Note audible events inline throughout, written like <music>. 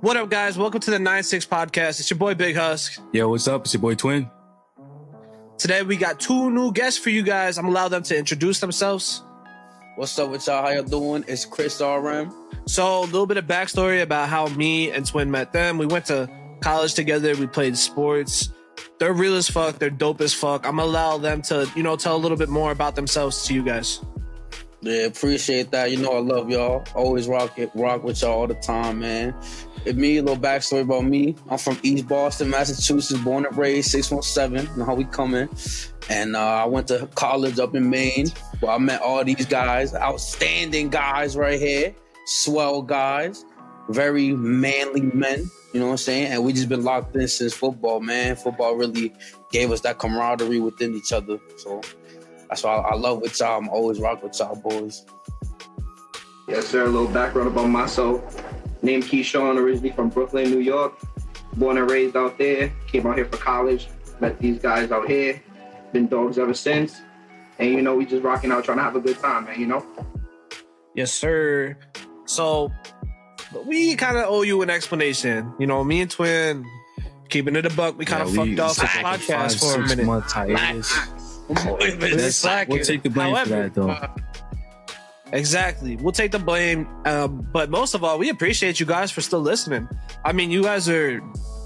What up, guys? Welcome to the 9 6 podcast. It's your boy Big Husk. Yo, what's up? It's your boy Twin. Today, we got two new guests for you guys. I'm gonna allow them to introduce themselves. What's up with y'all? How y'all doing? It's Chris RM. So, a little bit of backstory about how me and Twin met them. We went to college together, we played sports. They're real as fuck, they're dope as fuck. I'm gonna allow them to, you know, tell a little bit more about themselves to you guys. Yeah, appreciate that. You know I love y'all. Always rock it, rock with y'all all the time, man. Me, a little backstory about me. I'm from East Boston, Massachusetts, born and raised, 617. You know how we coming. And uh, I went to college up in Maine where I met all these guys, outstanding guys right here, swell guys, very manly men. You know what I'm saying? And we just been locked in since football, man. Football really gave us that camaraderie within each other. So that's why I, I love with y'all. I'm always rock with y'all boys. Yes, sir. A little background about myself. Named Keyshawn, originally from Brooklyn, New York. Born and raised out there. Came out here for college. Met these guys out here. Been dogs ever since. And you know, we just rocking out, trying to have a good time, man. You know. Yes, sir. So, we kind of owe you an explanation. You know, me and Twin, keeping it a buck, we kind of Yeah, fucked off the took like a podcast five, for a six minute. month hiatus. It's slacking. We'll take the blame for that, though. Exactly. We'll take the blame. Um, but most of all, we appreciate you guys for still listening. I mean, you guys are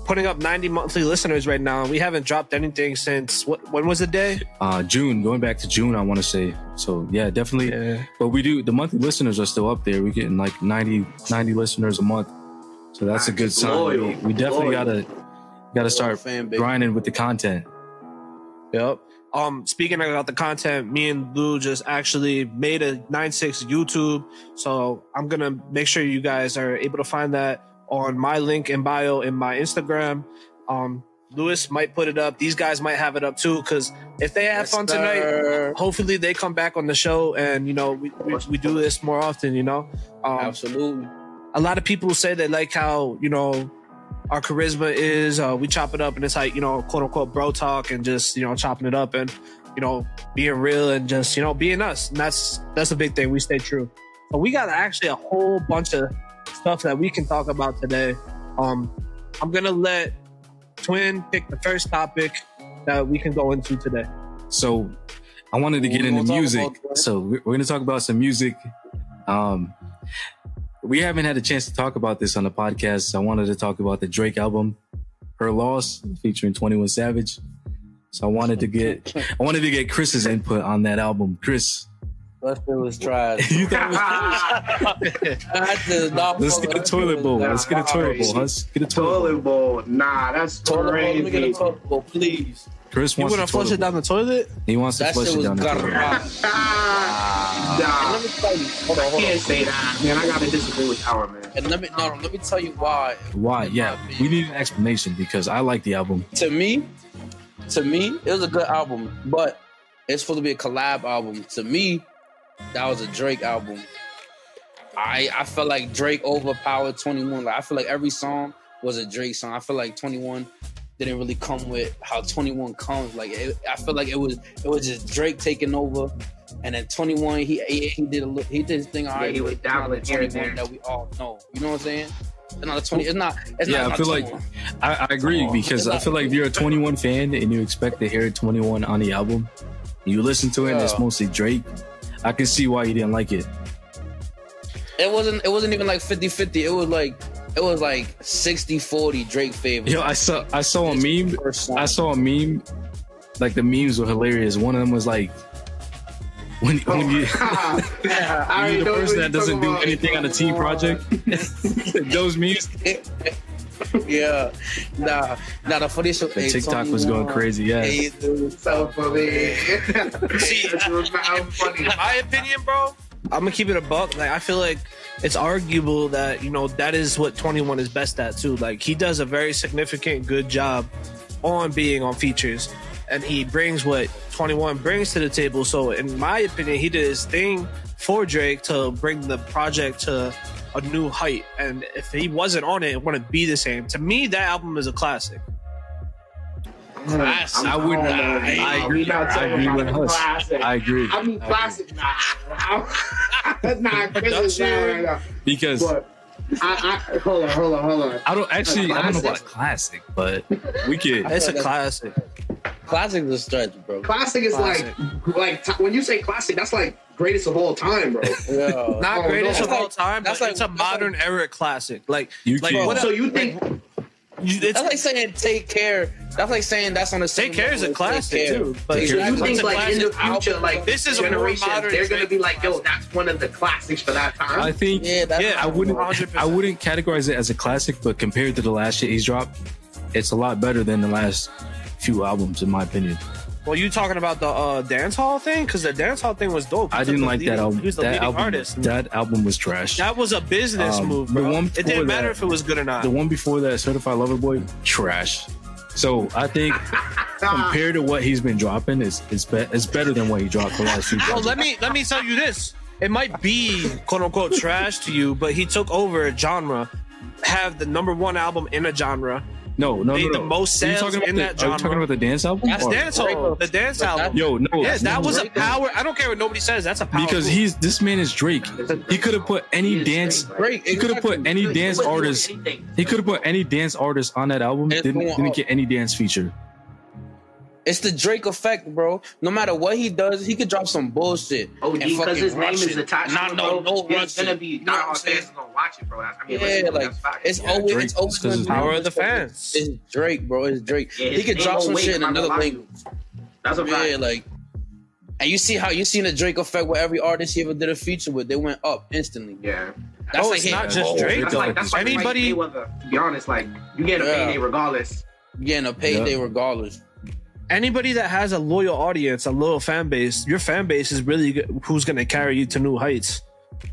putting up 90 monthly listeners right now. We haven't dropped anything since what? When was the day? Uh, June, going back to June, I want to say. So yeah, definitely. Yeah. But we do the monthly listeners are still up there. We're getting like 90, 90 listeners a month. So that's a good sign. Loyal. We, we definitely Loyal. gotta gotta start fan grinding with the content. Yep. Um, speaking about the content, me and Lou just actually made a 9-6 YouTube. So I'm gonna make sure you guys are able to find that on my link in bio in my Instagram. Um, Lewis might put it up. These guys might have it up too, because if they have Yes, fun tonight, sir. hopefully they come back on the show and you know we, we, we do this more often you know um, Absolutely. a lot of people say they like how you know our charisma is uh, we chop it up and it's like you know quote unquote bro talk and just you know chopping it up and you know being real and just you know being us. And that's that's a big thing. We stay true. But we got actually a whole bunch of stuff that we can talk about today. Um i'm gonna let twin pick the first topic that we can go into today. So I wanted to get we into music. So we're, we're gonna talk about some music. Um, we haven't had a chance to talk about this on the podcast. I wanted to talk about the Drake album, Her Loss, featuring 21 Savage. So I wanted to get I wanted to get Chris's input on that album. Chris, That shit was trash. <laughs> you thought it was <laughs> I did not Let's get a toilet bowl. Let's get a toilet bowl. Let's get a toilet bowl. Toilet bowl. Nah, that's Toilet bowl, let me get a crazy. toilet bowl, please. Chris you wants want to to flush it down the toilet He wants to That flush it down the toilet. garbage. Ah, And nah. let me tell you, hold on, I hold on. can't say that, man. I gotta disagree with Tower, man. And let me no, no, let me tell you why. Why? Yeah, my we need an explanation because I like the album. To me, to me, it was a good album, but it's supposed to be a collab album. To me, that was a Drake album. I I felt like Drake overpowered 21. Like I feel like every song was a Drake song. I feel like 21 didn't really come with how 21 comes. Like it, I feel like it was it was just Drake taking over, and then 21 he he, he did a little, he did his thing. All Yeah, right, he was it's not dabbling here and 21 there. that we all know. You know what I'm saying? It's not a 20. It's not. It's Yeah, not, I feel like- I, I agree Oh, because I feel like if you're a 21 fan and you expect to hear 21 on the album, you listen to it and it's mostly Drake. I can see why you didn't like it. It wasn't. It wasn't even like 50-50. It was like. It was like 60-40 Drake favor. Yo, I saw I saw a meme. I saw a meme. Like the memes were hilarious. One of them was like, when, oh, when you, <laughs> <laughs> I already you're the person that doesn't do anything on a team project. <laughs> Those memes. yeah. Nah. Nah. The funny shit. The TikTok was going uh, crazy. Yeah. Hey, dude. So funny. See, That was funny. in my opinion, bro, I'm gonna keep it a buck. Like I feel like it's arguable that you know that is what 21 is best at too. Like he does a very significant, good job on being on features, and he brings what 21 brings to the table. So in my opinion, he did his thing for Drake to bring the project to a new height. And if he wasn't on it, it wouldn't be the same. To me, that album is a classic. Classic. I would. I, I agree. I agree with Huss. I agree. I mean, I classic. Nah, <laughs> that's not Chris's Production. because But I, I, hold on, hold on, hold on. I don't actually. I don't know about a classic, but we could. <laughs> It's a classic. Classic is a stretch, bro. Classic is Classic. like, like t- when you say classic, that's like greatest of all time, bro. <laughs> Yeah. Not Oh, greatest no. of all time, That's but like- it's a that's modern era classic. Like, You like what? so you think? you, it's, That's like saying take care. That's like saying that's on the same Take Care is a level classic too. But Take you is think a like in the classic future, like This is a more modern they're gonna be like, yo, that's one of the classics for that time. I think. Yeah, Yeah, I wouldn't. 100%. I wouldn't categorize it as a classic, but compared to the last shit he's dropped, it's a lot better than the last few albums, in my opinion. Well, you talking about the uh, dance hall thing? Because the dance hall thing was dope. He I didn't like leading- that album. He was the That leading album. artist. That album was trash. That was a business Um, move, the bro. one It before didn't matter that- if it was good or not. the one before that, Certified Lover Boy, trash. So I think <laughs> compared to what he's been dropping, it's it's, be- it's better than what he dropped the last few. Well, let me let me tell you this. It might be quote unquote trash to you, but he took over a genre, have the number one album in a genre. No, no, made no, the no. most Are you sales talking about in the, that Are you talking about the dance album? That's Or- dance hall, the dance album. Yo, no. Yeah, that was a power. I don't care what nobody says. That's a power. because move. he's this man is Drake. He could have put any dance. Drake. He could have put any dance artist. He could have put any dance artist on that album. Didn't didn't get any dance feature. It's the Drake effect, bro. No matter what he does, he could drop some bullshit. Oh, and because fucking his name rush is it. attached Nah, to it, no, bro. no, It's gonna be You know what I'm saying? fans gonna watch it, bro. I mean, Yeah, like it's Yeah, always Drake, it's always it's 'cause gonna his be Power of the fans. It's Drake, bro. It's Drake. Yeah, he could drop some shit in another gonna lie to language. That's a Yeah, fact. like, and you see how you seen the Drake effect with every artist he ever did a feature with. They went up instantly. Yeah, That's Oh, like it's hitting not just gold. Drake, that's though. like that's like Anybody- Like Mayweather. To be honest, like you get a Yeah. payday regardless. You getting a payday Yeah. regardless. Anybody that has a loyal audience, a loyal fan base, your fan base is really good, who's going to carry you to new heights.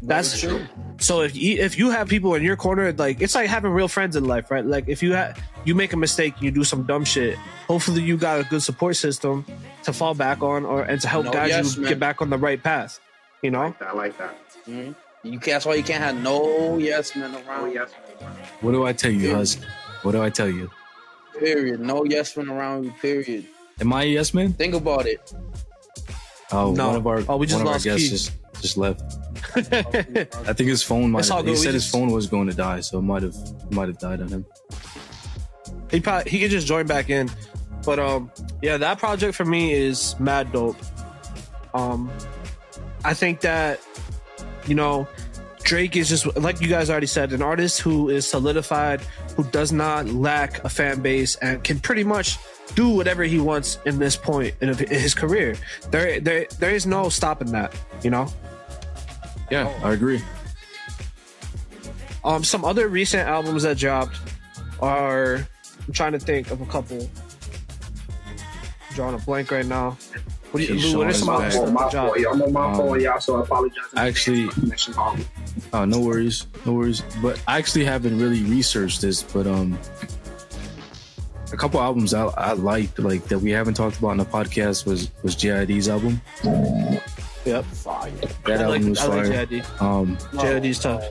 That's true. So if you, if you have people in your corner, like it's like having real friends in life, right? Like if you ha- you make a mistake, you do some dumb shit. Hopefully, you got a good support system to fall back on, or and to help No, guide yes, you man. get back on the right path. You know, I like that. Mhm. You can't. That's why you can't have no yes men around. yes. What do I tell you, Huz? What do I tell you? Period. No yes men around you. Period. Am I a yes man? Think about it. Oh, No. one of our Oh, we just one of our lost guests just just left. <laughs> I think his phone might. It's Have, he good. We said his just- phone was going to die, so it might have might have died on him. he probably he could just join back in. But um, yeah, that project for me is mad dope. Um, I think that you know Drake is just like you guys already said, an artist who is solidified, who does not lack a fan base, and can pretty much do whatever he wants in this point in his career. There, there, there is no stopping that. You know. Yeah, I agree. Um, some other recent albums that dropped are I'm trying to think of a couple. Drawing a blank right now. What do you, Lou, what are some back. other Oh, my that dropped? fault, y'all. I'm on my Um, phone, y'all. So I apologize. actually- advance for connection problem. Oh, no worries, no worries. But I actually haven't really researched this, but um, a couple albums I, I liked, like that we haven't talked about in the podcast, was was JID's album. Yep. Fire. That I like, album was I like fire. JID. Um, JID's tough.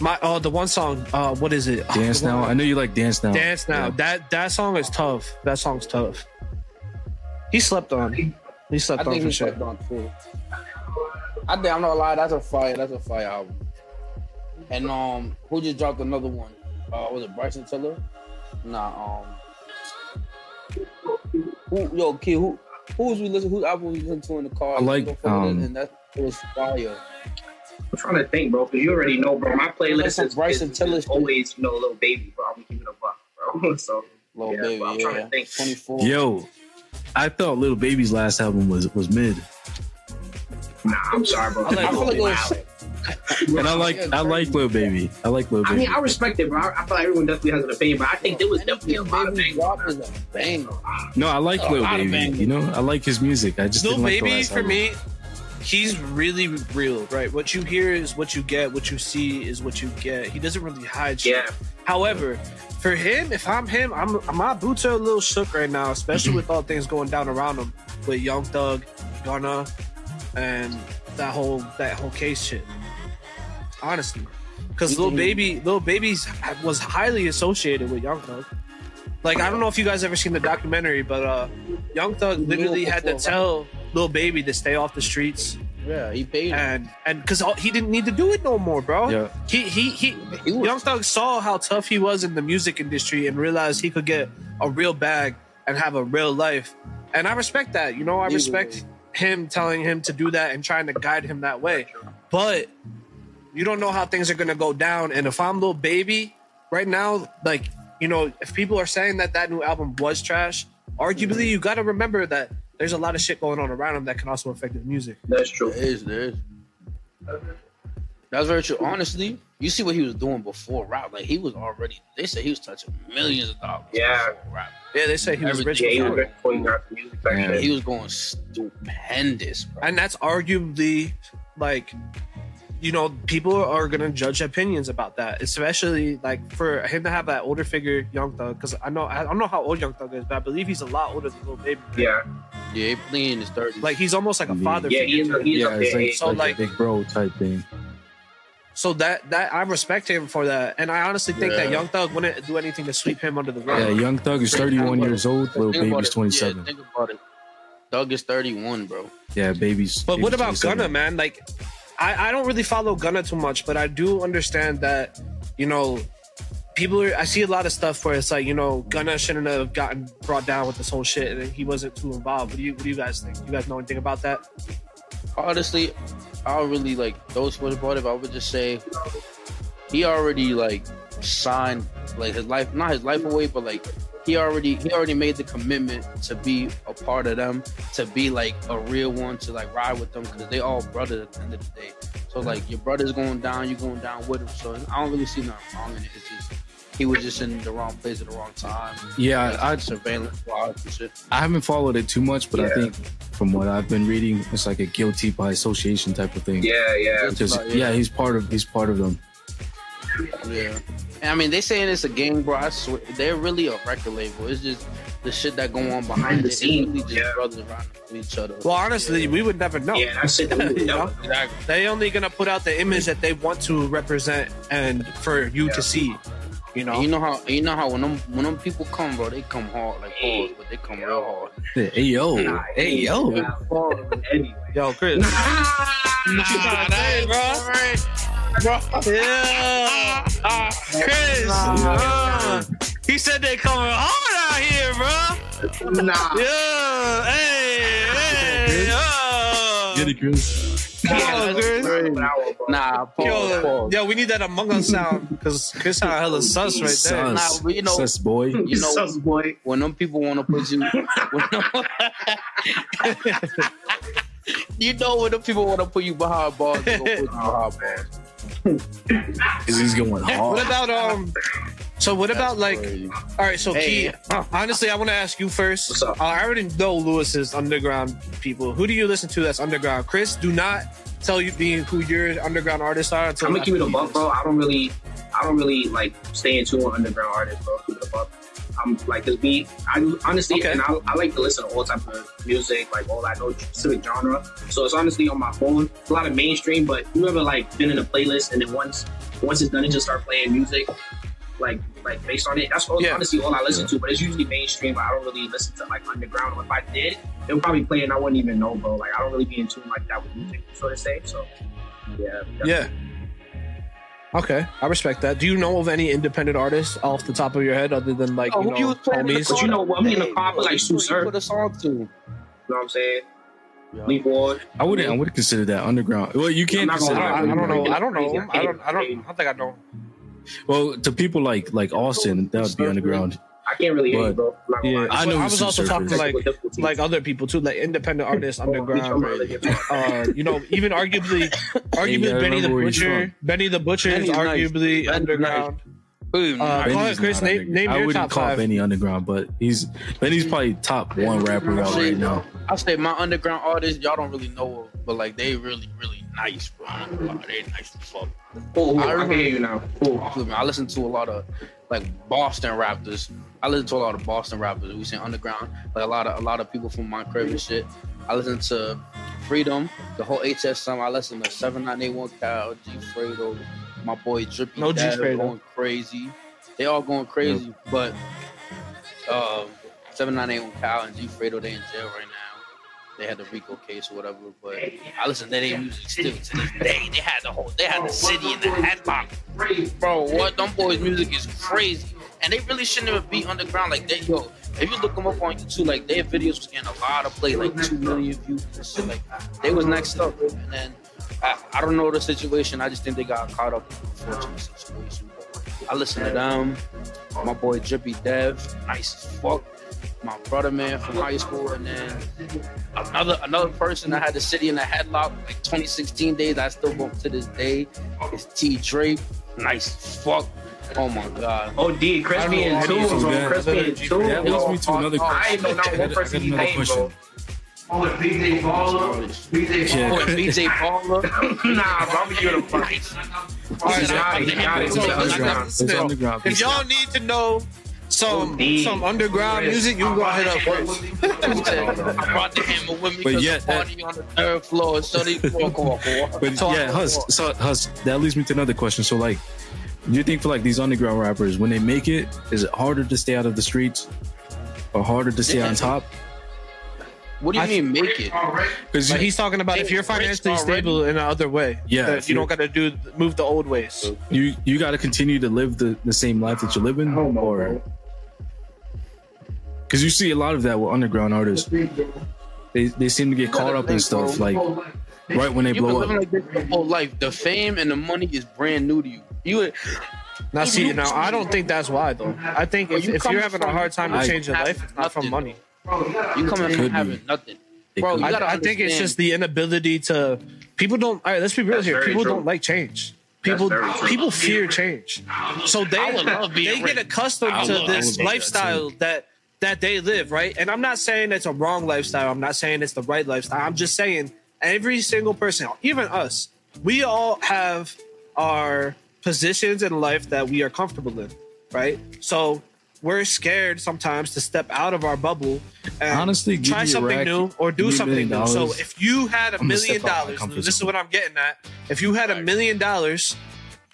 My oh, the one song. Uh, what is it? Oh, Dance the one- now. I know you like Dance now. Dance now. Yeah. That that song is tough. That song's tough. He slept on. He slept I on think for he sure. slept on too. I think I'm not gonna lie. That's a fire. That's a fire album. And um, who just dropped another one? Uh, was it Bryson Tiller? Nah. Um. Who, yo, kid, who who's we listen? Whose album we listen to in the car? I like, You know, fuck um, and that was fire. I'm trying to think, bro, because you already know, bro. My playlist some is, Bryson is, Tiller is always, you know, a little baby, bro. I'm gonna keep it a buck, bro. <laughs> So Little Yeah, baby, but I'm trying to yeah. think. Twenty four. Yo, I thought Little Baby's last album was was mid, nah, I'm sorry, bro. I like I feel like it was. <laughs> and I like I like Lil Baby. I like Little I Baby. mean, I respect it, bro. I, I feel like everyone definitely has an opinion, but I think there was definitely a lot of Baby bangers. drop a banger. no, I like a Little lot of Baby. You know, I like his music. I just Lil didn't like the Baby last for album. me, he's really real, right? What you hear is what you get. What you see is what you get. He doesn't really hide shit. Yeah, However, for him, if I'm him, I'm my boots are a little shook right now, especially with all things going down around him with Young Thug, Gunna, and that whole that whole case shit. Honestly, because little baby, little baby's was highly associated with Young Thug. Like I don't know if you guys ever seen the documentary, but uh, Young Thug literally had to tell little baby to stay off the streets. Yeah, he paid. him. and and because he didn't need to do it no more, bro. Yeah. He he he. He was- Young Thug saw how tough he was in the music industry and realized he could get a real bag and have a real life. And I respect that. You know, I respect him telling him to do that and trying to guide him that way. But you don't know how things are gonna go down. And if I'm little baby right now, like you know, if people are saying that that new album was trash, arguably you got to remember that there's a lot of shit going on around him that can also affect his music. That's true. There is, there is. That's very true. Honestly, you see what he was doing before rap. Like he was already. They said he was touching millions of dollars. Yeah. before rap. Yeah, they say he was rich Yeah, he was before. rich before he got the music. Yeah. He was going stupendous, bro. and that's arguably like you know people are gonna judge opinions about that especially like for him to have that older figure young thug because i know i don't know how old young thug is but i believe he's a lot older than little baby Yeah, Yeah, he playing in his thirties. like he's almost like a father yeah, figure he's to him. he's yeah, up it's there. like, So, like, like- a big bro type thing. so that that i respect him for that and i honestly think that young thug wouldn't do anything to sweep him under the rug Yeah, Young Thug is 31 years old. Little Think about Baby's 27. Yeah, think about it. Doug is thirty-one, bro. Yeah, Baby's. But what about 27. Gunna, man? Like, I, I don't really follow Gunna too much, but I do understand that, you know, people are, I see a lot of stuff where it's like, you know, Gunna shouldn't have gotten brought down with this whole shit and he wasn't too involved. What do you, what do you guys think? You guys know anything about that? Honestly, I don't really like those who brought it. But I would just say he already like signed like his life, not his life away, but like he already he already made the commitment to be a part of them, to be like a real one, to like ride with them because they all brothers at the end of the day. So like your brother's going down, you're going down with him. So I don't really see nothing wrong in it. It's just he was just in the wrong place at the wrong time. Yeah, I, surveillance laws and shit. I haven't followed it too much, but I think from what I've been reading, it's like a guilty by association type of thing. Yeah, yeah. Because Right, yeah. yeah. he's part of he's part of them. Yeah. And I mean, they saying it's a gang, bro. I swear, they're really a record label. It's just the shit that go on behind the it. Scenes, really just yeah. brothers around each other. Well, honestly, we would never know. Yeah, that's it. That we would You know? exactly. They only gonna put out the image that they want to represent and for you Yeah. to see. You know, And you know how you know how when them when them people come, bro, they come hard like pause, but they come real hard. Hey yo, Nah, hey yo. nah, Anyway. yo, Chris. Nah, Hey, bro. Yeah. Chris. uh, he said they coming hard out here, bro. Nah. Yeah. Hey. Hey. uh. Get it, Chris. Come Yeah, on, Chris. hour. Nah, pause, Yo, pause. yo, we need that Among Us sound because Chris sound hella sus right there. Sus, Nah, but you know- sus boy. you know- Sus boy. when them people want to put you, when <laughs> you know when them people want to put you behind bars, they gonna put you behind bars. Cause he's going hard. What about um? So what about like? Crazy. All right, so Hey. Key. Honestly, I want to ask you first. What's up? Uh, I already know Lewis's underground people. Who do you listen to that's underground? Chris, do not tell you being who your underground artists are. Until I'm gonna keep it a after buck, bro. I don't really, I don't really like staying too on underground artists, bro. Keep it a buck. I'm like this beat. I honestly, Okay. and I, I like to listen to all types of music, like all that no specific genre. So it's honestly on my phone. It's a lot of mainstream, but you ever like been in a playlist and then once once it's done, it just start playing music, like like based on it. That's all, Yeah. honestly all I listen to. But it's usually mainstream. But I don't really listen to like underground. Or if I did, it would probably play and I wouldn't even know, bro. Like I don't really be in tune like that with music, so to say. So yeah, Yeah. Okay, I respect that. Do you know of any independent artists off the top of your head other than like Oh, you who you know was playing in homies? But you know what? I mean, the Hey, pop like you Sue put- you Surf. Put a song to. You know what I'm saying? Yeah. Leaf Ward. I wouldn't. I wouldn't consider that underground. Well, you can't consider gonna I that. don't, I don't know. I don't know. I don't. I don't. I don't think I know. Well, to people like like Austin, that would be underground. I can't really hear you, But- bro. I'm not gonna Yeah. I know I was also Surf talking to like like other people too, like independent artists underground. one. Uh, you know, even arguably, <laughs> arguably gotta Benny the remember where he's Butcher. Benny the Butcher is Benny's nice. arguably Benny's underground. Boom. Uh, Nice. go ahead, Benny's Chris, not name- underground. name I your wouldn't top call five. Benny underground, but he's Benny's probably top one rapper out right now. I say my underground artists, y'all don't really know, but like they really, really nice, bro. They nice as fuck. Cool, I I, can hear you now. Cool. Feel me? I listen to a lot of like Boston rappers. I listen to a lot of Boston rappers. We say underground, like a lot of a lot of people from crib and shit. I listen to Freedom, the whole HSM. I listen to Seven Nine Eight One Cal, G Fredo, my boy Drippy. No G Dad Fredo. going crazy. They all going crazy, but um, Seven Nine Eight One Cal and G Fredo they in jail right now. They had the Rico case or whatever. But I listen to their music still to this day. They had the whole, they had the city in the headlock. Bro, what them boys' music is crazy, and they really shouldn't even be underground like that. Yo, if you look them up on YouTube, like their videos was getting a lot of play, like two million views and shit. Like they was next up, and then I, I don't know the situation. I just think they got caught up in the unfortunate situation. I listen to them. My boy Drippy Dev, nice as fuck. My brother man from high school, and then another another person that had the city in a headlock like 2016 days. I still bump to this day. Is T Drake, nice fuck. Oh my god. Oh, D, Crispy and two, bro. Crispy and two. That leads me to another I ain't know question. not one person he Another named, bro. Oh, and BJ Baller. BJ Yeah. Oh, and BJ Paula. nah, bro, I'm gonna give it a five. Alright, got it, got it. So, It's underground. It's underground. If y'all need to know some Indeed. some underground music, you can go hit up first. I brought the hammer with me But because yeah, the party on the third floor. So they come on, come on, come on. But So- yeah, Hus, so Hus, that leads me to another question. So like, do you think for like these underground rappers, when they make it, is it harder to stay out of the streets or harder to stay on top? What do you I- mean make it? Because But he's talking about if you're financially stable in another way. Yeah, that if you don't got to do move the old ways. you you got to continue to live the, the same life that you're living, or because you see a lot of that with underground artists. They they seem to get caught up in stuff like right when they You've blow living up. like this your whole life. The fame and the money is brand new to you. You Now, see, now I don't think that's why though. I think if, you if you're having a hard time to change your life, it's not from money. you come Could from be. having nothing. It Bro, you I, I think it's just the inability to. People don't. All right, let's be real That's here. People true. don't like change. People people fear change, so they I would love being they get accustomed to this would love that lifestyle that that they live. Right, and I'm not saying it's a wrong lifestyle. I'm not saying it's the right lifestyle. I'm just saying every single person, even us, we all have our positions in life that we are comfortable in. Right, so we're scared sometimes to step out of our bubble and Honestly, try something rack, new or do give me a something million new. So if you had a I'm million step out my dollars, this is what I'm getting at. If you had a million dollars,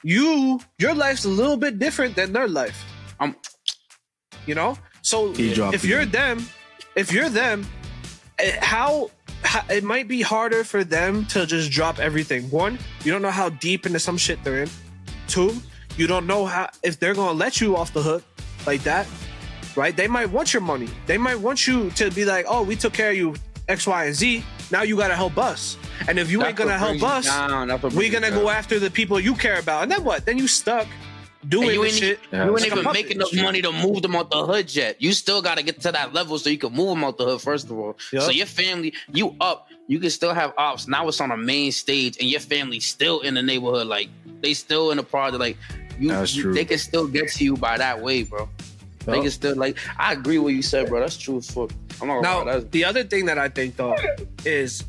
you your life's a little bit different than their life. I'm You know, so He dropped if it. you're them, if you're them, eh, how, how it might be harder for them to just drop everything. One, you don't know how deep into some shit they're in. Two, you don't know how if they're gonna let you off the hook like that, right? They might want your money. They might want you to be like, oh, we took care of you X, Y, and Z. Now you gotta help us. And if you ain't gonna help us, down. We're gonna down. go after the people you care about. And then what? Then you stuck doing you ain't, shit. You ain't even puppet. making enough money to move them out the hood yet. You still got to get to that level so you can move them out the hood first of all. Yup. So your family, you up, you can still have ops. Now it's on a main stage, and your family still in the neighborhood. Like they still in the project. Like you, That's you- true. they can still get to you by that way, bro. They can still like. I agree with what you said, bro. That's true For, fuck. I'm not Now. That's, the other thing that I think though is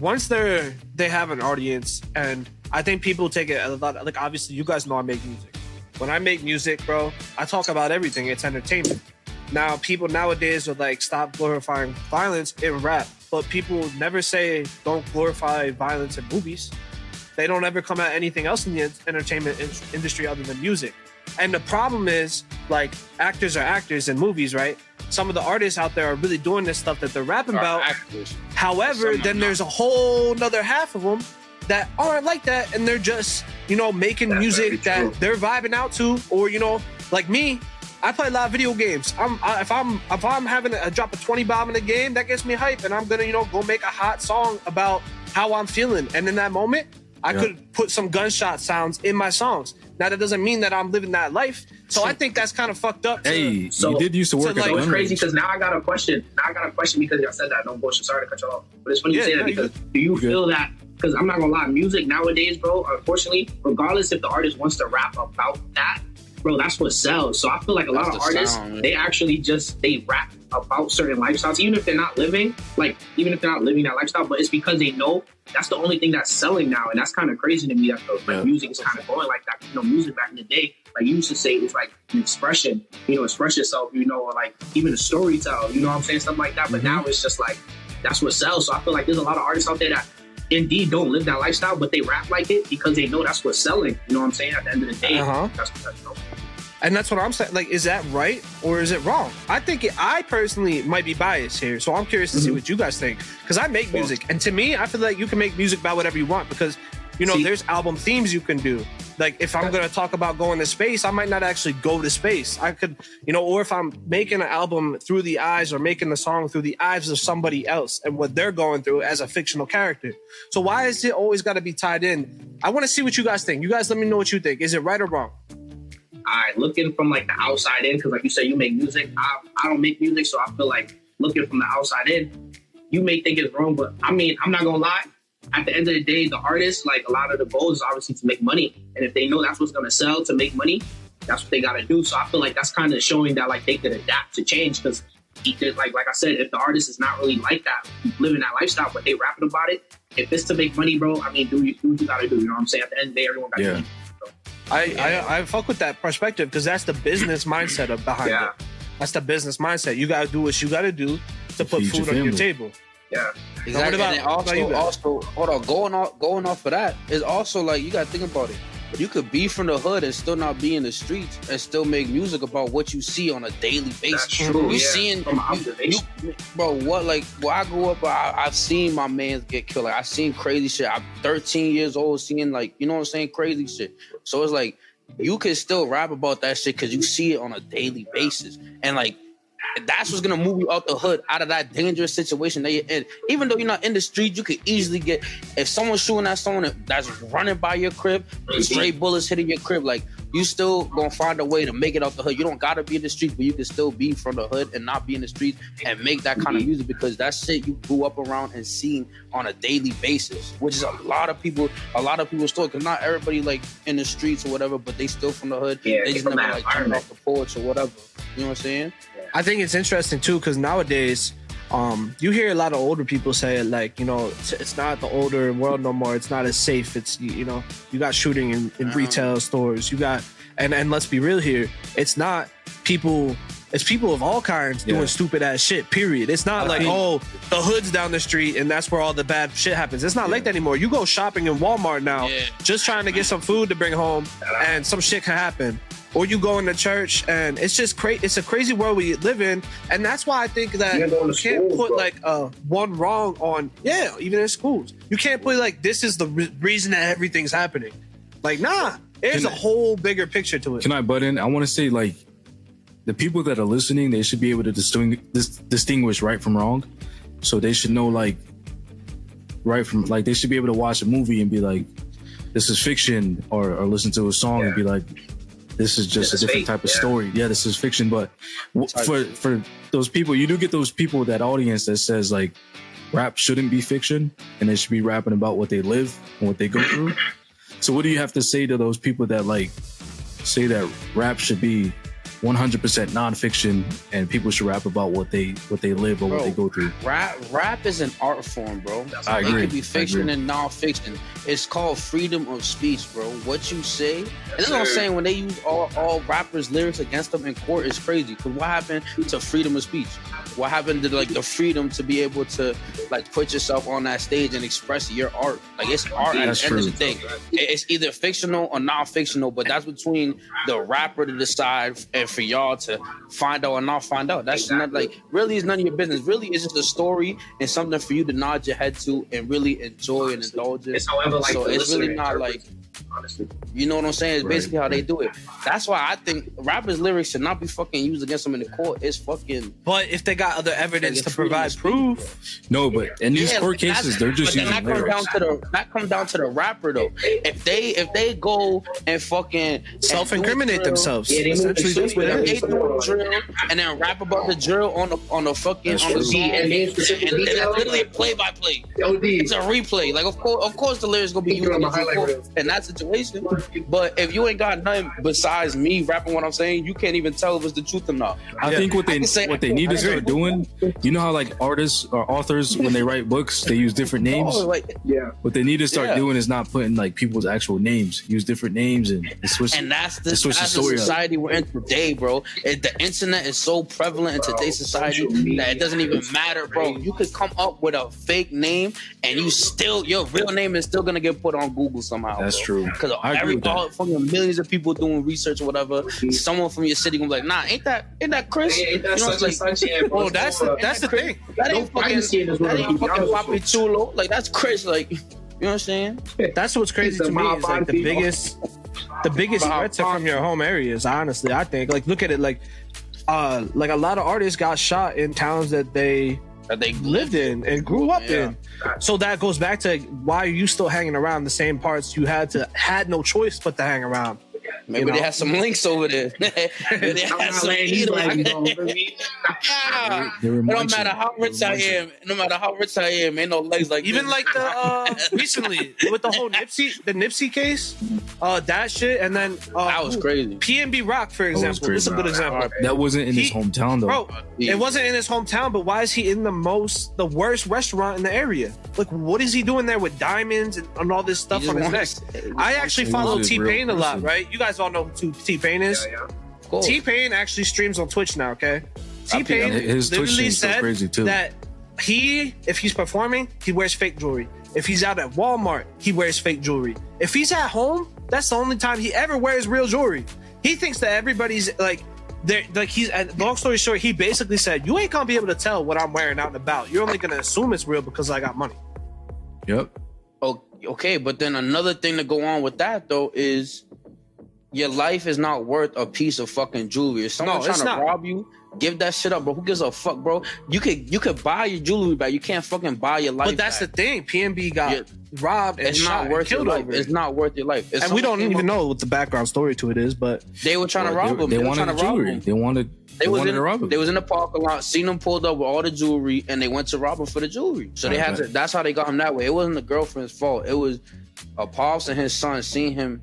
once they're they have an audience, and I think people take it a lot. Like obviously, you guys know I make music. When I make music, bro, I talk about everything. It's entertainment. Now, people nowadays are like, stop glorifying violence in rap, but people never say don't glorify violence in movies. They don't ever come at anything else in the entertainment in- industry other than music. And the problem is, like, actors are actors in movies, right? Some of the artists out there are really doing this stuff that they're rapping are about. actors. However, then there's a whole nother half of them that oh, aren't like that, and they're just, you know, making That's music that they're vibing out to, or you know, like me. I play a lot of video games. I'm I, if I'm if I'm having a drop a 20 bomb in a game, that gets me hype, and I'm gonna you know go make a hot song about how I'm feeling. And in that moment, I Yeah. could put some gunshot sounds in my songs. Now that doesn't mean that I'm living that life. So I think that's kind of fucked up. to- Hey, So- you did used to so, work like, at So it's crazy because now I got a question. Now I got a question because y'all said that. No bullshit. Sorry to cut you off. But it's funny Yeah, you say that you because do you good. feel that? Because I'm not gonna lie, music nowadays, bro. Unfortunately, regardless if the artist wants to rap about that, bro, that's what sells. So I feel like a lot of artists sound, they actually just they rap about certain lifestyles, even if they're not living like even if they're not living that lifestyle, but it's because they know that's the only thing that's selling now, and that's kind of crazy to me that the like, music is kind of going like that. You know, music back in the day, like you used to say, it's like an expression. You know, express yourself. You know, or like even a storytell. You know what I'm saying? Stuff like that. But Mhm. now it's just like that's what sells. So I feel like there's a lot of artists out there that indeed don't live that lifestyle, but they rap like it because they know that's what's selling. You know what I'm saying? At the end of the day, Uh-huh. that's, that's you And that's what I'm saying. Like, is that right or is it wrong? I think it, I personally might be biased here, so I'm curious to see Mm-hmm. what you guys think. Because I make music, and to me, I feel like you can make music about whatever you want. Because you know, See- there's album themes you can do. Like, if I'm gonna talk about going to space, I might not actually go to space. I could, you know, or if I'm making an album through the eyes or making the song through the eyes of somebody else and what they're going through as a fictional character. So why is it always got to be tied in? I want to see what you guys think. You guys, let me know what you think. Is it right or wrong? all right, looking from like the outside in, because like you said, you make music. I, I don't make music, so I feel like looking from the outside in, you may think it's wrong, but I mean, I'm not gonna lie. At the end of the day, the artist, like a lot of the goal is obviously to make money, and if they know that's what's gonna sell to make money, that's what they gotta do. So I feel like that's kind of showing that like they could adapt to change because. Like like I said, if the artist is not really like that, living that lifestyle, but they rapping about it, if it's to make money, bro, I mean, do you do what you gotta do? You know what I'm saying? At the end of the day, everyone got Yeah. money. I, I I fuck with that perspective because that's the business mindset of behind Yeah. it. That's the business mindset. You gotta do what you gotta do to put feed food on your table. Yeah. Exactly. about- and also, about you also, hold on, going off, going off of that is also like you got to think about it. You could be from the hood and still not be in the streets and still make music about what you see on a daily basis. That's true. You yeah. seeing, from you, you- bro? What like? Where I grew up, I, I've seen my mans get killed. Like I seen crazy shit. I'm 13 years old, seeing like you know what I'm saying, crazy shit. So it's like you can still rap about that shit because you see it on a daily basis, and like that's what's gonna move you out the hood, out of that dangerous situation that you're in. Even though you're not in the street, you could easily get if someone's shooting at someone that's running by your crib, straight bullets hitting your crib, like you still gonna find a way to make it out the hood. You don't gotta be in the streets, but you can still be from the hood and not be in the streets and make that kind of music because that's shit you grew up around and seeing on a daily basis, which is a lot of people, a lot of people still Cause not everybody like in the streets or whatever, but they still from the hood. Yeah, they they just never like turned off the porch or whatever. You know what I'm saying? I think it's interesting too because nowadays, um, you hear a lot of older people say it like, you know, it's, it's not the older world no more. It's not as safe. It's you, know, you got shooting in, in Uh-huh. retail stores. You got and and let's be real here. It's not people. It's people of all kinds Yeah. doing stupid ass shit. Period. It's not I like think- oh the hood's down the street and that's where all the bad shit happens. It's not like that anymore. You go shopping in Walmart now, Yeah. just trying to get some food to bring home, and some shit can happen. Or you go into church and it's just crazy. It's a crazy world we live in, and that's why I think that you can't schools, put bro. like uh, one wrong on. Yeah, even in schools, you can't put like this is the re- reason that everything's happening. Like, nah, there's Can a I- whole bigger picture to it. Can I butt in? I want to say like the people that are listening, they should be able to distinguish, dis- distinguish right from wrong. So they should know like right from like they should be able to watch a movie and be like, this is fiction, or or listen to a song and be like, this is just is a different fake, type of yeah. story. Yeah, this is fiction. But w- for for those people, you do get those people, that audience that says like, rap shouldn't be fiction, and they should be rapping about what they live and what they go through. <laughs> So what do you have to say to those people that like say that rap should be 100% nonfiction and people should rap about what they what they live or what they go through? Rap, rap is an art form, bro. I It agree. could be fiction and non-fiction. It's called freedom of speech, bro. What you say, and that's what I'm saying. When they use all, all rappers' lyrics against them in court, is crazy. Cause what happened to freedom of speech? What happened to like the freedom to be able to like put yourself on that stage and express your art? Like it's art at That's the end of the day. It's either fictional or non-fictional, but that's between the rapper to decide and for y'all to find out or not find out. That's not like really is none of your business. Really, it's just a story and something for you to nod your head to and really enjoy and indulge in. It's however like so it's really not like interprets, honestly. you know what I'm saying. It's Right, basically how they do it. That's why I think rappers' lyrics should not be fucking used against them in the court. It's fucking But if they got other evidence to provide of proof, No, but in these Yeah, court cases, they're just using that comes down to the that comes down to the rapper though. If they if they go and fucking self-incriminate drill, themselves. Yeah, they move Essentially, the that's what street it with They is. do drill and then rap about the drill on the on the fucking That's on the true. song. Yeah, and then And specific these are details. literally a play by play. It's a replay. Like of course, of course, the lyrics gonna be You used throw 'em a against you highlight for- in that situation. But if you ain't got nothing besides me rapping what I'm saying, you can't even tell if it's the truth or not. I Yeah. think what they say- what they need to I start doing, you know how like artists or authors when they write books, they use different oh, names. Oh, like, Yeah. What they need to start Yeah. doing is not putting like people's actual names, use different names and, and switch. and that's the, Let's switch that's the story up. society we're in today, bro. It, the internet is so prevalent in today's society that it doesn't even matter, bro. You could come up with a fake name and you still your real name is still gonna get put on Google somehow. That's bro. true. True. Because I agree every with that. all fucking millions of people doing research or whatever, someone from your city gonna be like, nah, ain't that ain't that Chris? Hey, ain't that You know, such it's and like, such? Yeah, Oh, that's the, that's the thing. that No ain't fucking, privacy in that ain't fucking honest with Papi Chulo. Like that's Chris. Like, <laughs> you know what I'm saying? That's what's crazy to me mob is like the biggest, the biggest Mob threats are from your home areas. Honestly, I think like look at it like, uh, like a lot of artists got shot in towns that they That they lived in and grew up Yeah. in. So that goes back to why are you still hanging around the same parts you had to had no choice but to hang around. Maybe you they have some links over there. <laughs> Maybe they I'm had not some letting these needles. legs go. you know what I mean? <laughs> They It don't matter how rich I am. No matter how rich I am, ain't no legs like Even this. like the uh <laughs> recently with the whole Nipsey the Nipsey case, uh that shit, and then uh, that was crazy. PNB Rock for example. This is a good example. That wasn't in his hometown though. Bro, Yeah. it wasn't in his hometown, but why is he in the most, the worst restaurant in the area? Like, what is he doing there with diamonds and, and all this stuff on his neck? I actually follow T Pain a lot, right? You guys all know who T Pain is. Yeah, yeah. Of. T Pain actually streams on Twitch now. Okay, T Pain His Twitch literally stream's so said crazy, too. that he, if he's performing, he wears fake jewelry. If he's out at Walmart, he wears fake jewelry. If he's at home, that's the only time he ever wears real jewelry. He thinks that everybody's like. They're, like he's and long story short, he basically said, "You ain't gonna be able to tell what I'm wearing out and about. You're only gonna assume it's real because I got money." Yep. Oh, okay, but then another thing to go on with that though is your life is not worth a piece of fucking jewelry. If someone's No, it's trying to not. rob you, give that shit up, bro. Who gives a fuck, bro? You could you could buy your jewelry back. You can't fucking buy your life. But that's back. the thing. PNB got Yeah. robbed and it's shot not and worth your killed life. over It's not worth your life. If And we don't even up- know what the background story to it is, but They were trying to rob they, him. They, They, wanted the jewelry. They wanted. They, They was wanted in, to rob him. they was in the parking lot, seen him pulled up with all the jewelry, and they went to rob him for the jewelry. So they had to. That's how they got him that way. It wasn't the girlfriend's fault. It was a pops and his son seeing him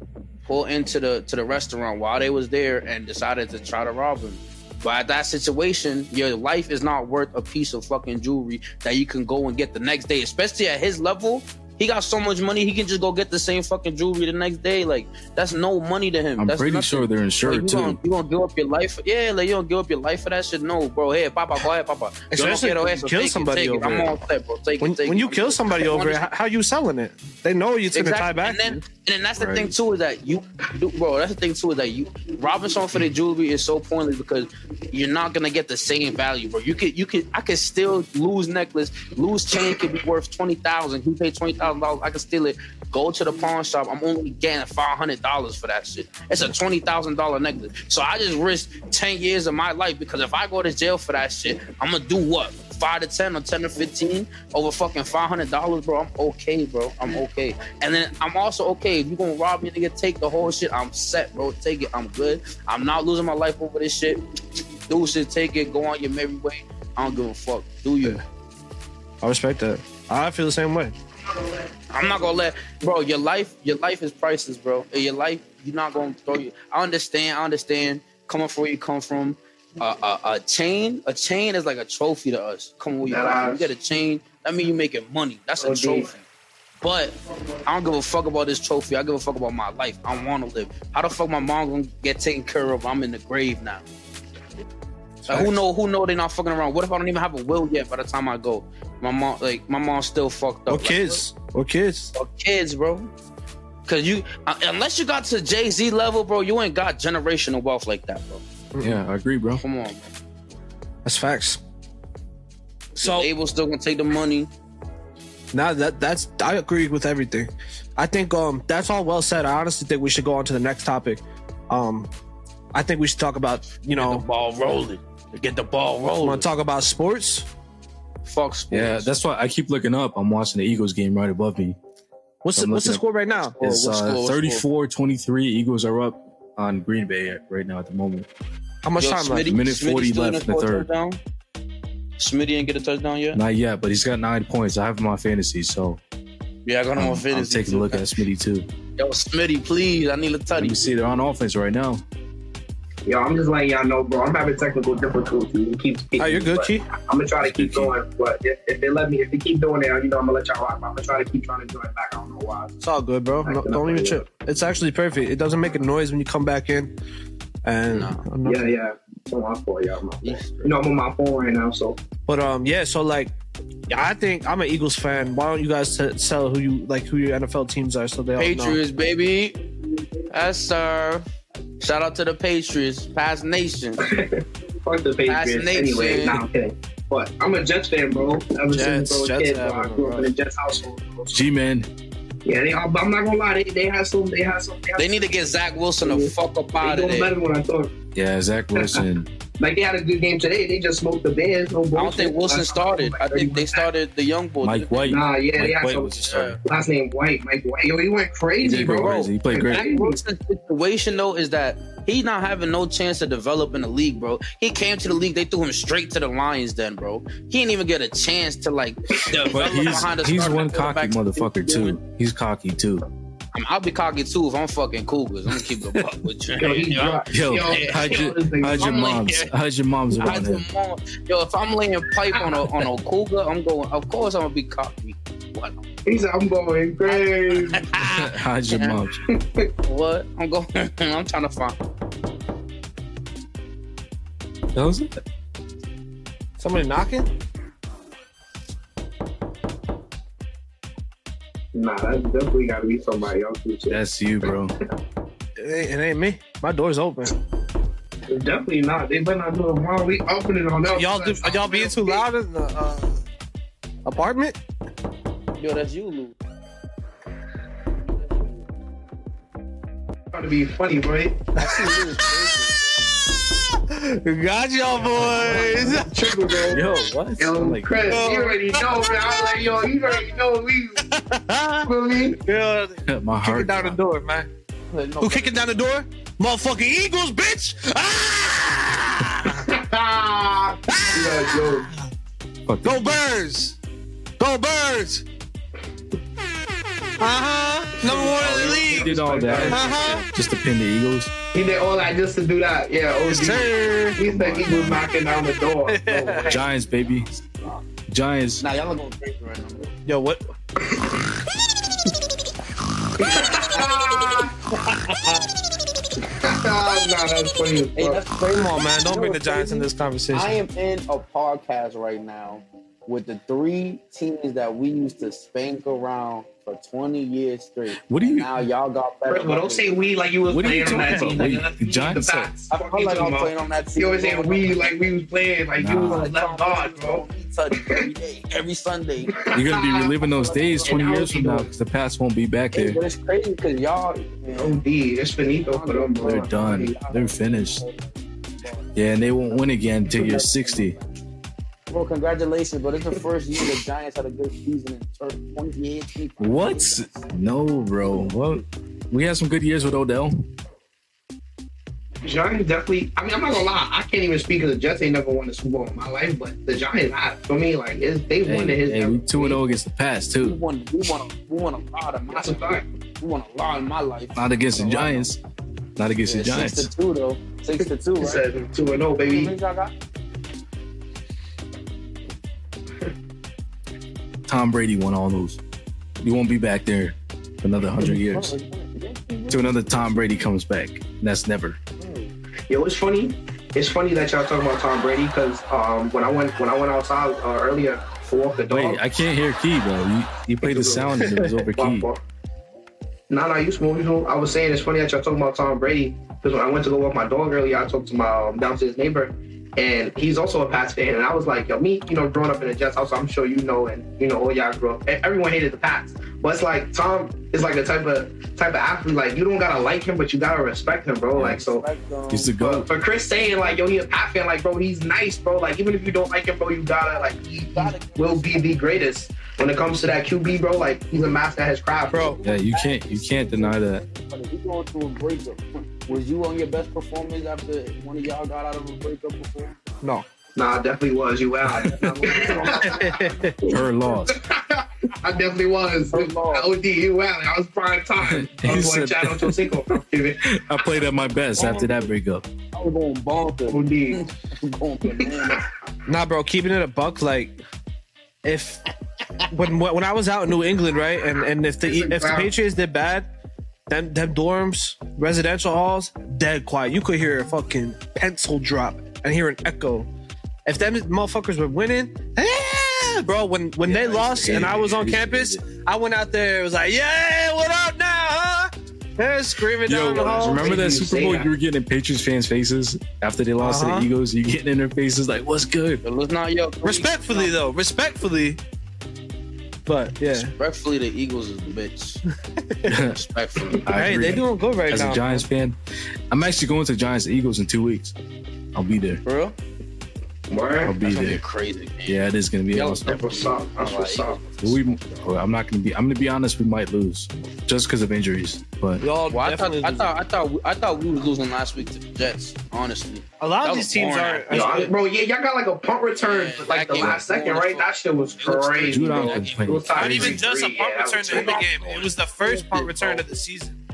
pull into the to the restaurant while they was there and decided to try to rob him. But at that situation, your life is not worth a piece of fucking jewelry that you can go and get the next day. Especially at his level, he got so much money he can just go get the same fucking jewelry the next day. Like that's no money to him. I'm that's pretty nothing. sure they're Like, insured you too. Gonna, you gonna give up your life? Yeah, like you gonna give up your life for that shit? No, bro. Hey, Papa, go ahead, Papa. Yo no Especially when you kill Take it, somebody it. over I'm it. all set, bro. Take when, it, take when you I'm kill somebody I over it, how, how you selling it? They know it's gonna tie back. And then, and then that's the Right. thing too is that you, do- bro. That's the thing too is that you robbing someone for the jewelry is so pointless because you're not gonna get the same value, bro. You could, you could, I could still lose necklace, lose chain could be worth twenty thousand. He paid twenty thousand dollars, I can steal it. Go to the pawn shop. I'm only getting five hundred dollars for that shit. It's a twenty thousand dollar necklace. So I just risked ten years of my life because if I go to jail for that shit, I'm gonna do what? Five to ten or ten to fifteen over fucking five hundred dollars, bro. I'm okay, bro. I'm okay. And then I'm also okay. If you gonna rob me, nigga, take the whole shit. I'm set, bro. Take it. I'm good. I'm not losing my life over this shit. Do shit, take it, go on your merry way. I don't give a fuck. Do you? I respect that. I feel the same way. I'm not gonna let, bro. Your life, your life is priceless, bro. Your life, you're not gonna throw you. I understand. I understand. Coming from where you come from, uh, a, a chain, a chain is like a trophy to us. Come where you come from. You get a chain. That means you're making money. That's a trophy. But I don't give a fuck about this trophy. I give a fuck about my life. I want to live. How the fuck my mom gonna get taken care of? I'm in the grave now. Like, who know? Who know they not fucking around? What if I don't even have a will yet by the time I go? My mom, like my mom's still fucked up. Or Like, kids. Or kids. or kids, bro. Cause you, uh, unless you got to Jay Z level, bro, you ain't got generational wealth like that, bro. Yeah, I agree, bro. Come on, man. That's facts. So So Abel's still gonna take the money. now that that's I agree with everything. I think um that's all well said. I honestly think we should go on to the next topic. Um I think we should talk about, you Get the know, ball rolling. Get the ball rolling. want to talk about sports. Fuck sports. Yeah, that's why I keep looking up. I'm watching the Eagles game right above me. What's the, what's the score right now? It's what score, uh, 34 23. Eagles are up on Green Bay right now at the moment. How much Yo, time left? Smitty, Minute 40 still left in the third. touchdown? Smitty ain't get a touchdown yet. Not yet, but he's got nine points. I have him on fantasy, so Yeah, I got him I'm, on I'm fantasy. taking a look at Smitty too. Yo, Smitty, please. I need a Let tutty. me see, they're on offense right now. Yo, I'm just letting y'all know, bro. I'm having technical difficulties. It keeps speaking. Oh, you're good, Chief. I'm gonna try to keep going, but if, if they let me, if they keep doing it, you know, I'm gonna let y'all rock. I'm gonna try to keep trying to join back. I don't know why. It's all good, bro. No, don't even trip. It's actually perfect. It doesn't make a noise when you come back in. And No. I'm not- Yeah, yeah. So my fault, y'all. My fault. You know, I'm on my phone right now, so. But um, yeah. So like, I think I'm an Eagles fan. Why don't you guys t- tell who you like who your NFL teams are so they all know? Patriots, baby. Yes, sir. Shout out to the Patriots, Pats Nation. <laughs> Fuck the Patriots. Fascination. Anyway, nah, I'm kidding. But I'm a Jets fan, bro. Ever Jets, since I was a Jets kid, bro. I grew up in a Jets household. Bro. So, G man. yeah, they, I'm not gonna lie, they, they had some, they had some. They, had They need to get Zach Wilson the fuck up They out of doing there. better than what I thought. Yeah, Zach <laughs> Wilson. Like they had a good game today. They just smoked the Bears. No I don't think Wilson started. I think they started. started the young boy. Mike White. Nah, yeah, they Mike had White some. was the starter. Last name White, Mike White. Yo, he went crazy, did go bro. crazy. He played great. Zach Wilson's situation though is that he not having no chance to develop in the league, bro. He came to the league, they threw him straight to the Lions. Then, bro, he didn't even get a chance to like <laughs> But he's behind he's one cocky quarterback. motherfucker too. He's cocky too. I mean, I'll be cocky too if I'm fucking Cougars. I'm gonna keep it a buck with you. <laughs> Yo, he Yo, Yo, Yo, how'd yo, your, this your mom's yeah. how'd your mom's I around him? mom- Yo, if I'm laying pipe on a on a cougar, I'm going. Of course, I'm gonna be cocky. What? He said, "I'm going crazy." <laughs> How'd your mom's? <laughs> what? I'm going. <laughs> I'm trying to find. That was it. Somebody knocking? nah, that's definitely got to be somebody else. who That's you, bro. It ain't, it ain't me. My door's open. Definitely not. They better not do it tomorrow. We opening it on that. Y'all do, are y'all being too loud in the uh, apartment? Yo, that's you, Lou. Trying to be funny, boy. Got y'all boys. Triple, bro. Yo, what? Yo, like, Chris, you already know, man. I was like, yo, you already know we. Feel me? <laughs> Yeah, my heart. kicking heart. down the door, man. Who kicking down the door? Motherfucking Eagles, bitch! <laughs> Ah! yeah, yo. Go Birds! Go Birds! Uh huh. Number one in the league. did all Uh that huh. just to pin the Eagles. He did all that just to do that. Yeah, OD. Yes, sir. He said he was knocking down the door. No. <laughs> Giants, baby. Giants. Nah, y'all are going crazy right now. Yo, what? nah, that's funny. as Hey, that's. Come on, man. Don't You bring know the Giants in what's this I am in a podcast right now with the three teams that we used to spank around for 20 years straight. What do you? Now y'all got better. First of all, don't say we like you was What are you playing on that talking team. Like, Wait, that's the the facts. I Fuck feel you like I'm talking playing about. on that team. You always saying we like we was playing like you Nah. was left guard, bro. Touch every day, every Sunday. You're gonna be reliving those days 20 years from now because the past won't be back there. but it's crazy because y'all, man, OD, it's finito for them, bro. They're done. They're finished. Yeah, and they won't win again until you're 60. Bro, congratulations, but it's the first year the Giants had a good season in 2018. What? No, bro. Well, We had some good years with Odell. Giants definitely. I mean, I'm not gonna lie. I can't even speak because the Jets ain't never won the Super Bowl in my life, but the Giants have. For me, like it's, they Hey, won in his. hey, we 2 and 0 against the past, We too. won, we won, a, we won a lot of my That's a fact. We won a lot in my life. Not against the Giants. Not against the Giants. Six to two though. Six to two, He right? said two and zero, baby. Tom Brady won all those. You won't be back there for another 100 years. Till another Tom Brady comes back. That's never. Yo, it's funny. It's funny that y'all talking about Tom Brady because um, when I went when I went outside uh, earlier for walk the dog. Wait, I can't hear Key, bro. You, you played the sound and it was over <laughs> Key. No, no, you smooth, you smooth. I was saying it's funny that y'all talking about Tom Brady because when I went to go walk my dog earlier, I talked to my um, downstairs neighbor, and he's also a Pats fan. And I was like, yo, me, you know, growing up in a Jets house, I'm sure you know, and you know, all y'all grew up. Everyone hated the Pats, but it's like Tom is like a type of type of athlete. Like you don't gotta like him, but you gotta respect him, bro. Like so. He's the But GOAT. for Chris saying like, yo, he a Pat fan, like, bro, he's nice, bro. Like, even if you don't like him, bro, you gotta like, he, he will be the greatest when it comes to that QB, bro. Like, he's a master at his craft, Bro, Yeah, you can't you can't deny that. But if you going through a breakup, was you on your best performance after one of y'all got out of a breakup before? no. Nah, I definitely was. You out. <laughs> <laughs> Her loss. I definitely was. First of OD, you out. I was prime time. <laughs> I was going chat on Chosico. I played at my best after that breakup. I was going bonkers. OD. I was going bananas. Nah, bro, keeping it a buck, like if when when I was out in New England, right, and and if the if the Patriots did bad, them them dorms, residential halls, dead quiet. You could hear a fucking pencil drop and hear an echo. If them motherfuckers were winning, eh, bro, when when they lost and I was on campus. I went out there. It was like, yeah, what up now? Huh? Yeah, screaming Yo, down the hall. remember that Why did you Super Bowl that? you were getting in Patriots fans' faces after they lost Uh-huh. to the Eagles? You getting in their faces like, "What's good?" But let's not yo. Respectfully though, respectfully. But yeah, Respectfully, the Eagles is the bitch. <laughs> Respectfully. I hey, agree. they doing good right As now. a Giants fan, I'm actually going to Giants Eagles in two weeks. I'll be there. For real? I'll be That's gonna be there. crazy. Man. Yeah, it is going to be Yo, awesome. That's what's up. That's what's up. We, I'm not going to be. I'm going to be honest. We might lose just because of injuries. But Y'all Well, I thought. I thought, I thought, we- I thought we was losing last week to the Jets. Honestly, a lot that of these teams boring. are. Yo, bro, yeah, y'all got like a punt return Yeah, like the last second, right? That shit was crazy. crazy, Dude. I'm That complaining. game was Not even just a punt that return was to end the game. It was the first punt return of the season.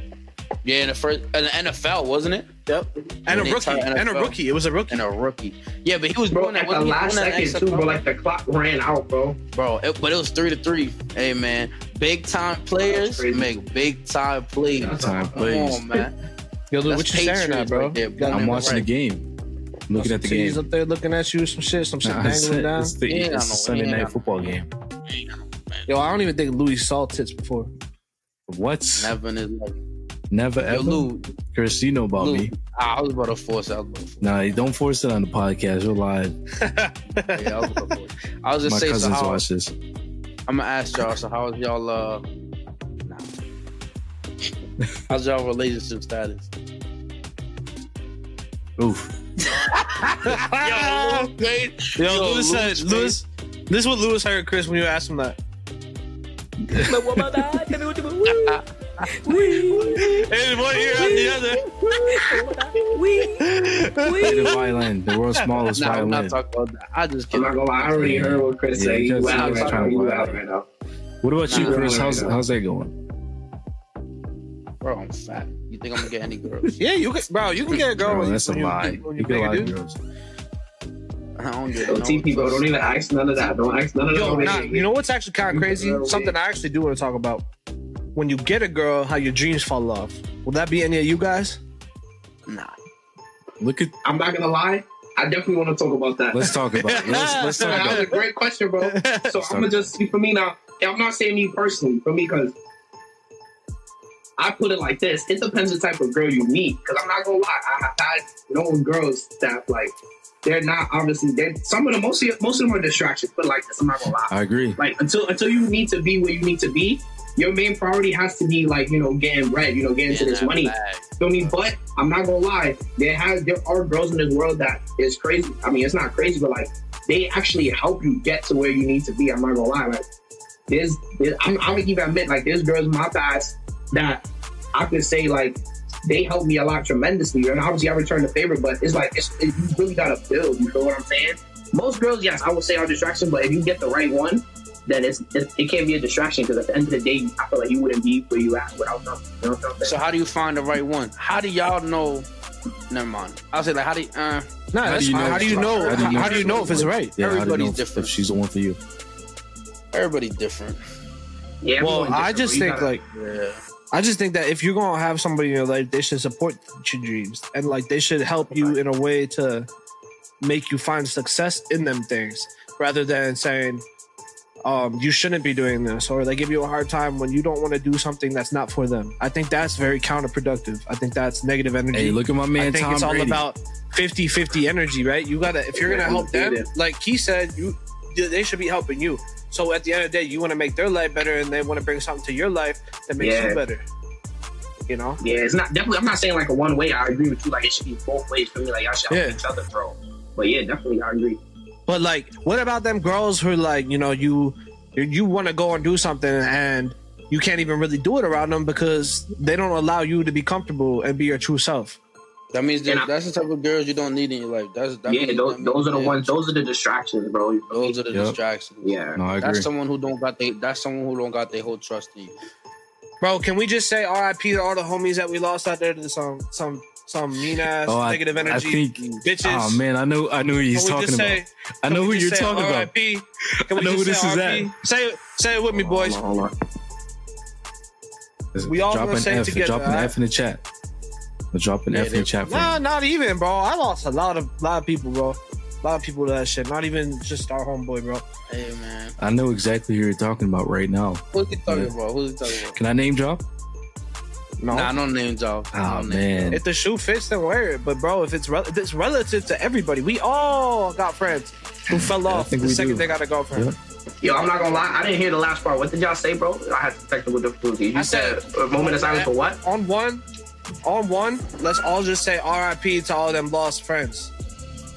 Yeah, in the first, in the NFL, wasn't it? Yep. And a rookie. entire And a rookie. It was a rookie. And a rookie. Yeah, but he was Bro, doing that. at the last doing second too, bro. Like the clock ran out, bro. bro. It, but it was three to three. Hey man, big time players crazy. make big time plays. Big time Come plays. on, man. Yo, That's what you staring at, bro? right there, bro. I'm watching right. the game. I'm looking at the game. He's up there looking at you, some shit, some shit Nah, <laughs> it's, dangling down. it's the, Yeah, it's Sunday yeah. night football game. Yo, I don't even think Luis saw tits before. What? Never in his life. Never Yo, ever. Lou, Chris, you know about Lou. me. I was about to force it. I was about to force Nah, don't force it on the podcast. We're live. <laughs> Yeah, I was about to force it. I was just My saying, so cousins how, watch this. I'm gonna ask y'all. So how's y'all? Uh, nah. how's y'all relationship status? Oof. <laughs> Yo, Yo, Luis Luis said. Luis, this is what Luis heard Chris when you asked him that. <laughs> And one ear out the other. Play the violin, the world's smallest Nah, I'm not violin. talking about that. I just I'm not gonna lie, I already heard what Chris Yeah, said. he You just- out, he was you trying to you lie. out right now. What about you, Nah, Chris? nah, How's nah. how's that going? Bro, I'm fat. You think I'm gonna get any girls? <laughs> Yeah, you can, bro. You can get a girl Bro, when, that's a when you, lie. You you get a make lot of girls. I don't get Yo, no TP, bro, don't even ask none of that. Don't ask none of Yo, that. nah, you know what's actually kind of crazy? Something I actually do want to talk about. When you get a girl, how your dreams fall off. Will that be any of you guys? Nah. Look at. I'm not gonna lie. I definitely want to talk about that. Let's talk about. It. <laughs> Let's let's talk that about. was a great question, bro. So I'm gonna just see for me now. I'm not saying me personally, for me because I put it like this: it depends the type of girl you meet. Because I'm not gonna lie, I have had known girls that like they're not obviously they're some of them most of most of them are distractions. But like this, I'm not gonna lie. I agree. Like until until you need to be where you need to be, your main priority has to be like you know getting bread, you know getting to this money. bag. Feel me? But I'm not gonna lie, there has there are girls in this world that is crazy. I mean, it's not crazy, but like they actually help you get to where you need to be. I'm not gonna lie, like there's, there's I'm, I'm gonna even admit like there's girls in my past that I could say like they helped me a lot tremendously, and obviously I return the favor. But it's like it's, it, you really gotta build. You feel what I'm saying? Most girls, yes, I would say are distractions, but if you get the right one, then it's it, it can't be a distraction because at the end of the day, I feel like you wouldn't be where you at without them. You know what I'm saying? So how do you find the right one? How do y'all know? Never mind. I'll say like how do you, uh, Nah, How that's do you fine. know How do you it's know? right? How, how do you know if it's right? Yeah, how do you know Everybody's if, different. if she's the one for you? everybody's different. Yeah, Well, everyone's I just think gotta- like Yeah. I just think that if you're gonna have somebody in your life, they should support your dreams and like they should help you in a way to make you find success in them things, rather than saying, um, you shouldn't be doing this, or they give you a hard time when you don't want to do something that's not for them. I think that's very counterproductive. I think that's negative energy. Hey, look at my man I think Tom it's all Brady. about 50-50 energy, right? You gotta if you're gonna help them, like he said, you they should be helping you. So at the end of the day, you want to make their life better, and they want to bring something to your life that makes Yeah. you better. You know? Yeah, it's not definitely. I'm not saying like a one way. I agree with you. Like it should be both ways for me. Like y'all should help Yeah. each other, bro. But yeah, definitely, I agree. But like, what about them girls who like, you know, you you want to go and do something and you can't even really do it around them because they don't allow you to be comfortable and be your true self. That means that, I- that's the type of girls you don't need in your life. That's that yeah, means, those, that means- those are the yeah. ones. Those are the distractions, bro. You feel me? Those are the Yep. distractions. Yeah. No, I agree. That's someone who don't got they. That's someone who don't got their whole trust in you. Bro, can we just say R.I.P. to all the homies that we lost out there to some some some mean ass Oh, negative I energy think. bitches? Oh man, I know. I know who he's talking about. say? I know who you're just say talking about. R.I.P.? Can we I know just who say this is R.I.P.? Say it, say it with me, boys. Hold on, hold on. We all drop gonna an say it F, together, drop an alright? F in the chat. Drop an Yeah, F in the chat for Nah, not even, bro. I lost a lot of lot of people, bro. A lot of people to that shit. Not even just our homeboy, bro. Hey man, I know exactly who you're talking about right now. who's he talking Yeah. about? Who's he talking about? Can I name drop? No. Nah, no name drop. Oh No name man, If the shoe fits, then wear it. But bro, if it's rel- if it's relative to everybody, we all got friends who fell off the second do. they got a girlfriend. Yeah. Yo, I'm not gonna lie. I didn't hear the last part. What did y'all say, bro? I had technical difficulties. You I said, said- a moment of silence for what? On one, on one, let's all just say R.I.P. to all them lost friends.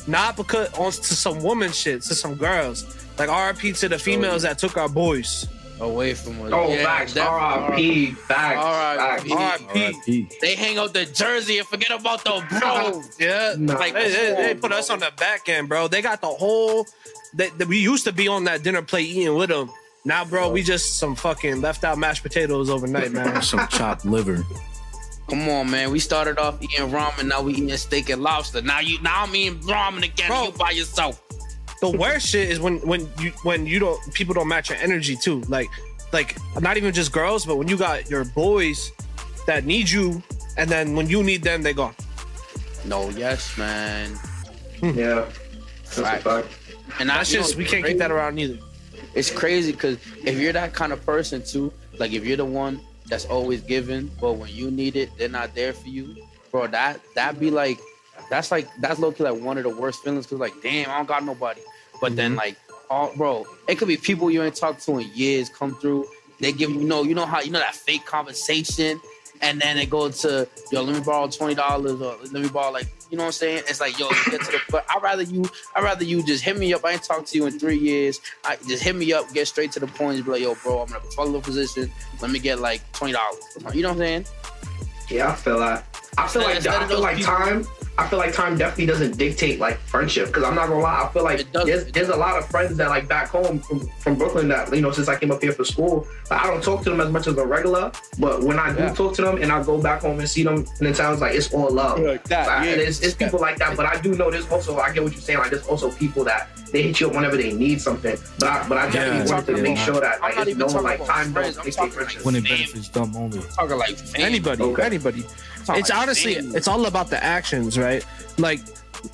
Not because on to some woman shit, to some girls. Like R.I.P. to the females that took our boys. Away from us. Oh, Yeah, facts. R.I.P. Facts. R.I.P. Facts. R.I.P. R.I.P. They hang out the jersey and forget about the bro. <laughs> Yeah, Nah. like they, they, they put us on the back end, bro. They got the whole. They, they- we used to be on that dinner plate eating with them. Now, bro, we just some fucking left out mashed potatoes overnight, man. <laughs> Some chopped liver. Come on, man. We started off eating ramen. Now we eating steak and lobster. Now you, now I'm eating ramen again. Bro. You by yourself. The worst shit is when when you when you don't people don't match your energy too. Like like not even just girls, but when you got your boys that need you, and then when you need them, they gone. No, yes, man. Hmm. Yeah. That's Right. a fact. And That's you know, just we can't crazy. keep that around either. It's crazy because if you're that kind of person too, like if you're the one that's always giving, but when you need it, they're not there for you, bro. That that be like, that's like that's low key like one of the worst feelings because like, damn, I don't got nobody. But then mm-hmm. like, all bro, it could be people you ain't talked to in years come through. They give you know, you know how you know that fake conversation, and then they go to yo, let me borrow twenty dollars or let me borrow like you know what I'm saying. It's like yo, get to the but I'd rather you I'd rather you just hit me up. I ain't talked to you in three years. I just hit me up, get straight to the point. Just be like, yo, bro, I'm in a follow position. Let me get like twenty dollars. You know what I'm saying? Yeah, I feel that. I feel like Instead I feel like people- time. I feel like time definitely doesn't dictate like friendship. Because I'm not gonna lie, I feel like there's there's a lot of friends that like back home from, from Brooklyn that you know since I came up here for school, like, I don't talk to them as much as a regular. But when I do Yeah. talk to them and I go back home and see them, and it sounds like it's all love. Like that, Like, yeah. it's, it's people like that, but I do know there's also I get what you're saying. Like there's also people that they hit you up whenever they need something. But I, but I definitely Yeah, wanted to yeah. make sure that I'm like not it's even known like time friends. don't dictate friendship. When it Damn. benefits them only. talking like. Anybody, Okay. anybody. Talking It's like honestly, family. it's all about the actions, right? Like,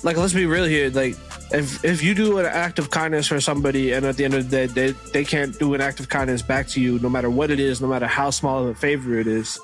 like let's be real here. Like, if if you do an act of kindness for somebody, and at the end of the day, they they can't do an act of kindness back to you, no matter what it is, no matter how small of a favor it is.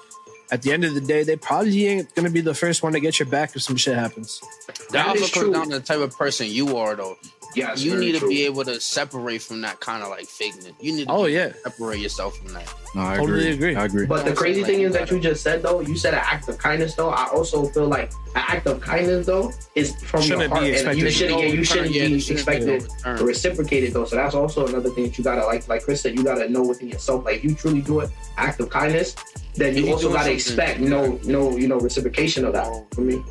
At the end of the day, they probably ain't gonna be the first one to get your back if some shit happens. That That also is comes true. down to the type of person you are, though. Yes, you very need to true. be able to separate from that kind of like fakeness. You need to Oh yeah, separate yourself from that. No, I Totally agree. agree. I agree. But the crazy say thing is that that. you just said though, you said an act of kindness though. I also feel like an act of kindness though is from Shouldn't your heart, be and you shouldn't, yeah, you shouldn't Yeah, be it shouldn't be expected overturned. or reciprocated though. So that's also another thing that you gotta like, like Chris said, you gotta know within yourself. Like if you truly do an act of kindness, then you you also gotta expect no, no, you know, reciprocation of that. For me,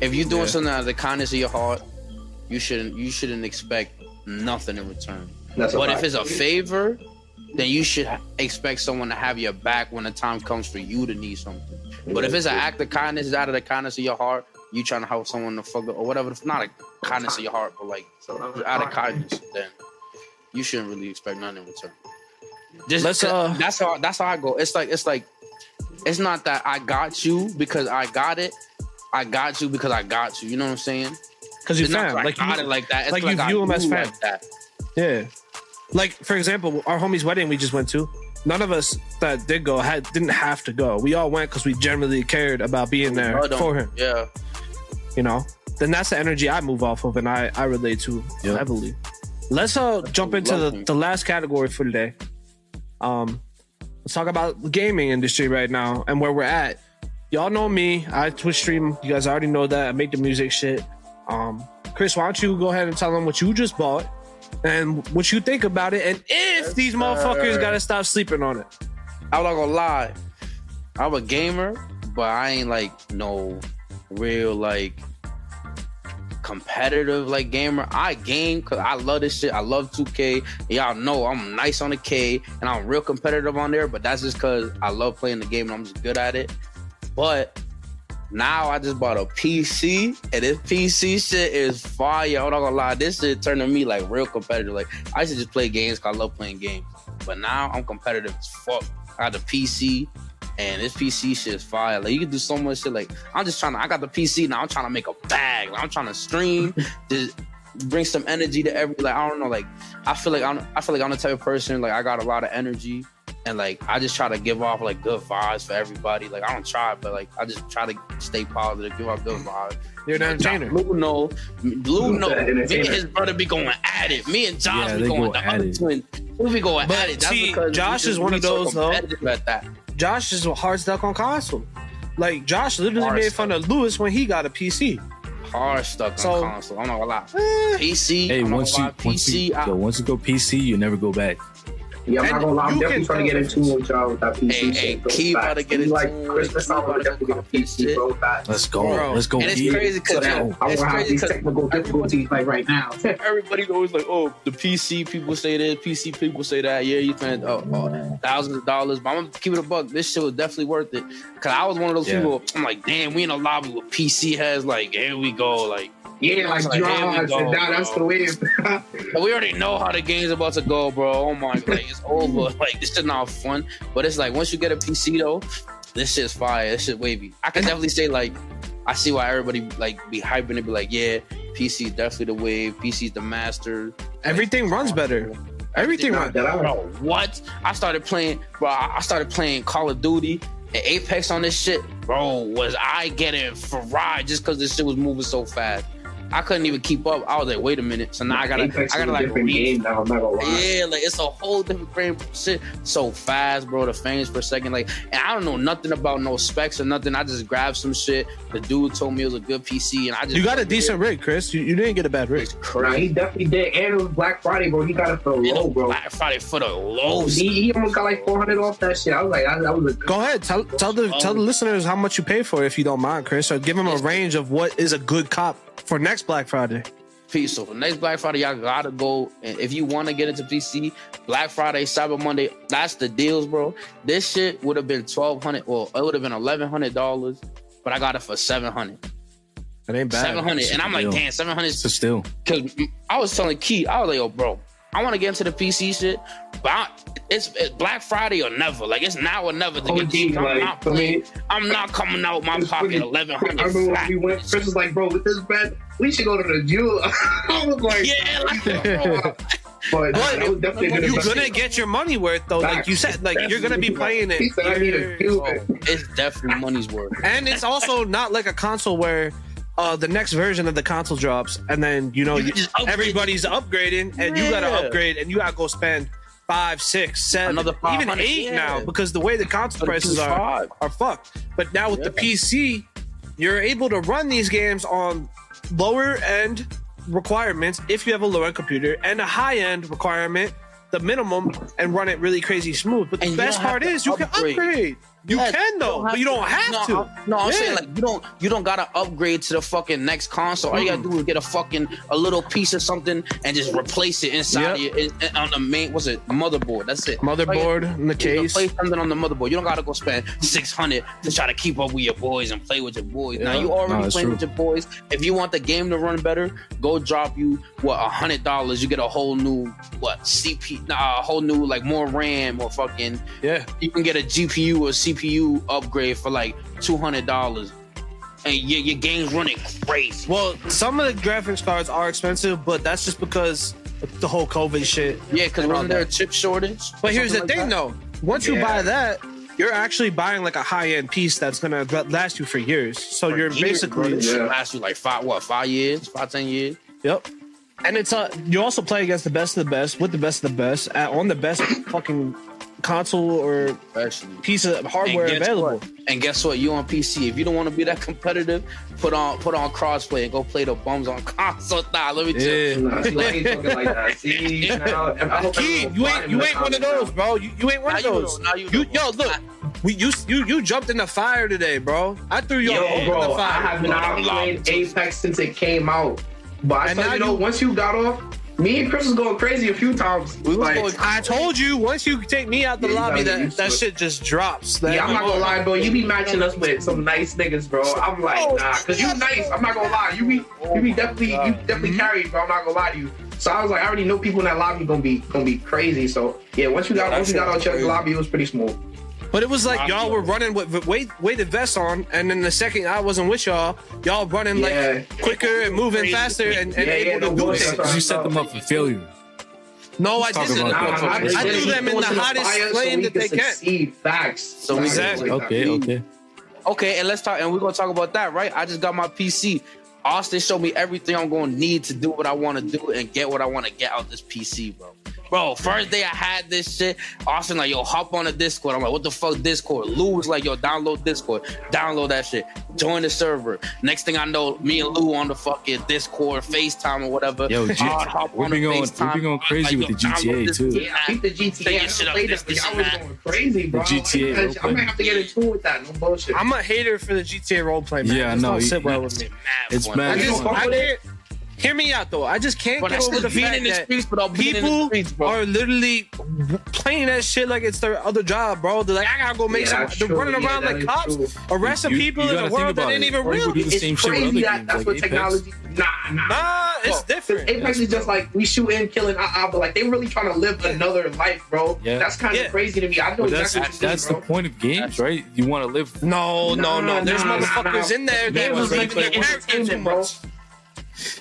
If you're doing Yeah. something out of the kindness of your heart, you shouldn't you shouldn't expect nothing in return. that's But if it's a favor, then you should expect someone to have your back when the time comes for you to need something. But if it's an act of kindness, it's out of the kindness of your heart, you trying to help someone to fuck up or whatever, it's not a kindness of your heart, but like out of kindness, then you shouldn't really expect nothing in return. Just Let's, uh, that's how that's how I go. It's like it's like it's not that I got you because I got it. I got you because I got you. You know what I'm saying? Because you It's not like like I got you, it like that. It's like like, you I view 'em as knew fam. like that. yeah. Like for example, our homie's wedding we just went to. None of us that did go had didn't have to go. We all went because we generally cared about being there for him. Yeah. you know then that's the energy i move off of and i i relate to Yep. heavily let's uh jump into the, Lovely. the last category for today um let's talk about the gaming industry right now and where we're at y'all know me i twitch stream you guys already know that i make the music shit um chris why don't you go ahead and tell them what you just bought and what you think about it and if these motherfuckers gotta stop sleeping on it I'm not gonna lie. I'm a gamer, but I ain't like no real like competitive like gamer. I game because I love this shit. I love 2K. Y'all know I'm nice on the K and I'm real competitive on there, but that's just because I love playing the game and I'm just good at it. But now I just bought a PC and this PC shit is fire. I'm not gonna lie, this shit turning me like real competitive. Like I used to just play games because I love playing games, but now I'm competitive as fuck. I got the PC And this PC shit is fire. Like you can do so much shit. Like I'm just trying to. I got the PC now. I'm trying to make a bag. Like, I'm trying <laughs> to stream. just bring some energy to every. Like I don't know. Like I feel like I'm. I feel like I'm the type of person. Like I got a lot of energy. And like I just try to give off like good vibes for everybody. Like I don't try, but like I just try to stay positive, give off good vibes. You're an entertainer. Blue know, Blue know. Me and his brother be going at it. Me and Josh Yeah, be going go the at other it. twin. We be going But at it. That's see, because Josh we is one we of so those, though. At that. Josh is hard stuck on console. Like Josh literally Hard made stuck. fun of Luis when he got a PC. Hard stuck So- on console. I'm not gonna lie. Eh, PC. Hey, I'm not once you gonna lie, once you, PC. I- yo, once you go PC, you never go back. Yeah, I'm And not gonna lie. I'm definitely trying to get tell into with y'all with that PC Hey, shit. hey, bro. Key about to get We into like. Christmas. Key I'm about gonna definitely get a come up with PC, shit. bro. Facts. Let's go. Bro, Let's go. and it's crazy because that yo, I it's won't have crazy these 'cause technical difficulties like right now. <laughs> everybody always like, oh, the PC people say this, PC people say that. Yeah, you spend oh, uh, oh, uh, thousands of dollars, but I'm gonna keep it a buck. This shit was definitely worth it. Cause I was one of those Yeah. people. I'm like, damn, we in a lobby with PC heads. Like, here we go. Like, Yeah, like here go, and now that's the way. we already know how the game's about to go, bro. Oh my, like it's <laughs> over. Like this is not fun. But it's like once you get a PC though, this shit's fire. This shit wavy. I can definitely say like, I see why everybody like be hyping it. Be like, yeah, PC is definitely the wave. PC's the master. everything runs better. Everything runs. that I- Bro, what? I started playing, bro. I I started playing Call of Duty and Apex on this shit, bro. Was I getting fried just because this shit was moving so fast? I couldn't even keep up. I was like, wait a minute. So now I gotta, Apex I gotta like read. game now. I'm not gonna lie. Yeah, like it's a whole different frame. Shit, so fast, bro. The frames per second, like, and I don't know nothing about no specs or nothing. I just grabbed some shit. The dude told me it was a good PC, and I just You got a decent rig, Chris. You, you didn't get a bad rig. It's Nah, he definitely did. And it was Black Friday, bro. He got it for You low, bro. Black Friday for the low. He, he almost got like 400 off that shit. I was like, that, that was a Go ahead, tell tell the tell the oh. listeners how much you pay for it if you don't mind, Chris, or give them a range of what is a good cop for next Black Friday. Peace. So for next Black Friday, y'all gotta go. And if you want to get into PC, Black Friday, Cyber Monday, that's the deals, bro. This shit would have been twelve hundred. Well, it would have been eleven hundred dollars, but I got it for seven hundred. It ain't bad. Seven hundred, and I'm like, deal. damn, seven hundred. So still, Because I was telling Key, I was like, yo, bro, I want to get into the PC shit, but I, it's, it's Black Friday or never. Like it's now or never to oh, get OG, this. I'm like, not I playing. mean, I'm not coming out my It's pocket really- eleven I remember hundred when we went, Chris was like, bro, with this bet, we should go to the jewel. <laughs> I was like, Yeah, like, bro. But that was definitely You're gonna get your money worth though, like you said. Like you're gonna be playing it. said, I need a years. cube. bro, it's definitely money's worth. and it's also not like a console where uh, the next version of the console drops, and then you know You you, can just upgrade everybody's upgrading, and you gotta upgrade, and you gotta go spend five, six, seven, Another even 500, eight yeah. now because the way the console prices are Five. are fucked. But now with the PC, you're able to run these games on lower end requirements if you have a low end computer, and a high end requirement, the minimum, and run it really crazy smooth. But the And best part is you can upgrade. You Yes, can though, but you don't have no, to. No, I'm Yeah. saying like you don't you don't gotta upgrade to the fucking next console. All you gotta do is get a fucking a little piece of something and just replace it inside Yep. your in, on the main what's it motherboard. That's it. Motherboard in the case. Play something on the motherboard. You don't gotta go spend six hundred to try to keep up with your boys and play with your boys. Now you already No, playing true. with your boys. If you want the game to run better, go drop you what a hundred dollars. You get a whole new what CP, nah, a whole new like more RAM or fucking Yeah. you can get a GPU or CPU upgrade for like two hundred dollars, and your, your game's running crazy. Well, some of the graphics cards are expensive, but that's just because the whole COVID shit. Yeah, because And all wasn't there a chip shortage? But here's the like thing, that? though. Once you buy that, you're actually buying like a high end piece that's gonna last you for years. So you're Years, basically bro, this shit Yeah. last you like five what five years, five ten years. yep. And it's uh you also play against the best of the best with the best of the best at, on the best <coughs> fucking console or Actually. piece of hardware And available. what? And guess what? You on PC. If you don't want to be that competitive, put on put on crossplay and go play the bums on <laughs> console. Nah, let me tell you. Nah, see, I ain't talking like that. <laughs> See, now, I hope Key, you ain't you ain't one of comments those, bro. You, you ain't one Now of you those. know, now you You, yo, look, we you you you jumped in the fire today, bro. I threw you Yo, all over bro, the I have not played Apex since it came out. But I And tell now you, know, once you got off, me and Chris was going crazy a few times. We was like, going I told you once you take me out the Yeah, lobby that that shit just drops. That- yeah, I'm not gonna lie, bro. You be matching us with some nice niggas, bro. I'm like, Oh, nah, cause you nice. I'm not gonna lie. You be, you be definitely, you definitely Mm-hmm. carried, bro. I'm not gonna lie to you. So I was like, I already know people in that lobby gonna be, gonna be crazy. So yeah, once you got, Yeah, once you got out your lobby, it was pretty smooth. But it was like y'all were running with with weight, weighted vests on, and then the second I wasn't with y'all, y'all running Yeah. like quicker and moving Crazy. faster and, and Yeah, yeah, able no to do bullshit. things. You set them up for failure. No, I Talk didn't. about. I, I, I threw them in the hottest flame that they can. can. Facts. So we- Exactly. Okay, okay. Okay, and let's talk, and we're gonna talk about that, right? I just got my PC. Austin showed me everything I'm gonna need to do what I want to do and get what I want to get out of this PC, bro. Bro, first day I had this shit, Austin like, yo, hop on the Discord. I'm like, what the fuck, Discord? Lou was like, yo, download Discord, download that shit, join the server. Next thing I know, me and Lou on the fucking Discord, FaceTime or whatever. Yo, G- I'd hop we've on been the going- we've been going crazy Like, with the GTA too. Yeah, I keep the GTA. I shit up, played this, it, but this, y'all was going crazy, bro. GTA Like, roleplay. I might have to get in tune with that. No bullshit. I'm a hater for the GTA roleplay, man. Yeah, I know. Don't sit well with me. It's fun. I mad. Just, I can't. Hear me out though. I just can't But get that's over the still being fact in the that streets, but I'll in the people streets, bro. are literally playing that shit like it's their other job, bro. They're like, I gotta go make Yeah, some. They're true. running Yeah, around that like cops, true. arresting You- people you in gotta a world that about ain't it. even Or real. could do the It's same crazy that that's like what Apex. technology. Nah, nah. Nah, it's Well, different. Apex is just like we shooting, killing, uh, uh, but like they really trying to live another life, bro. Yeah. That's kind of crazy to me. I know that's exactly that's the point of games, right? You want to live. No, no, no. There's nah, nah, motherfuckers in there that Games was is really making it playing characters too entertainment, bro.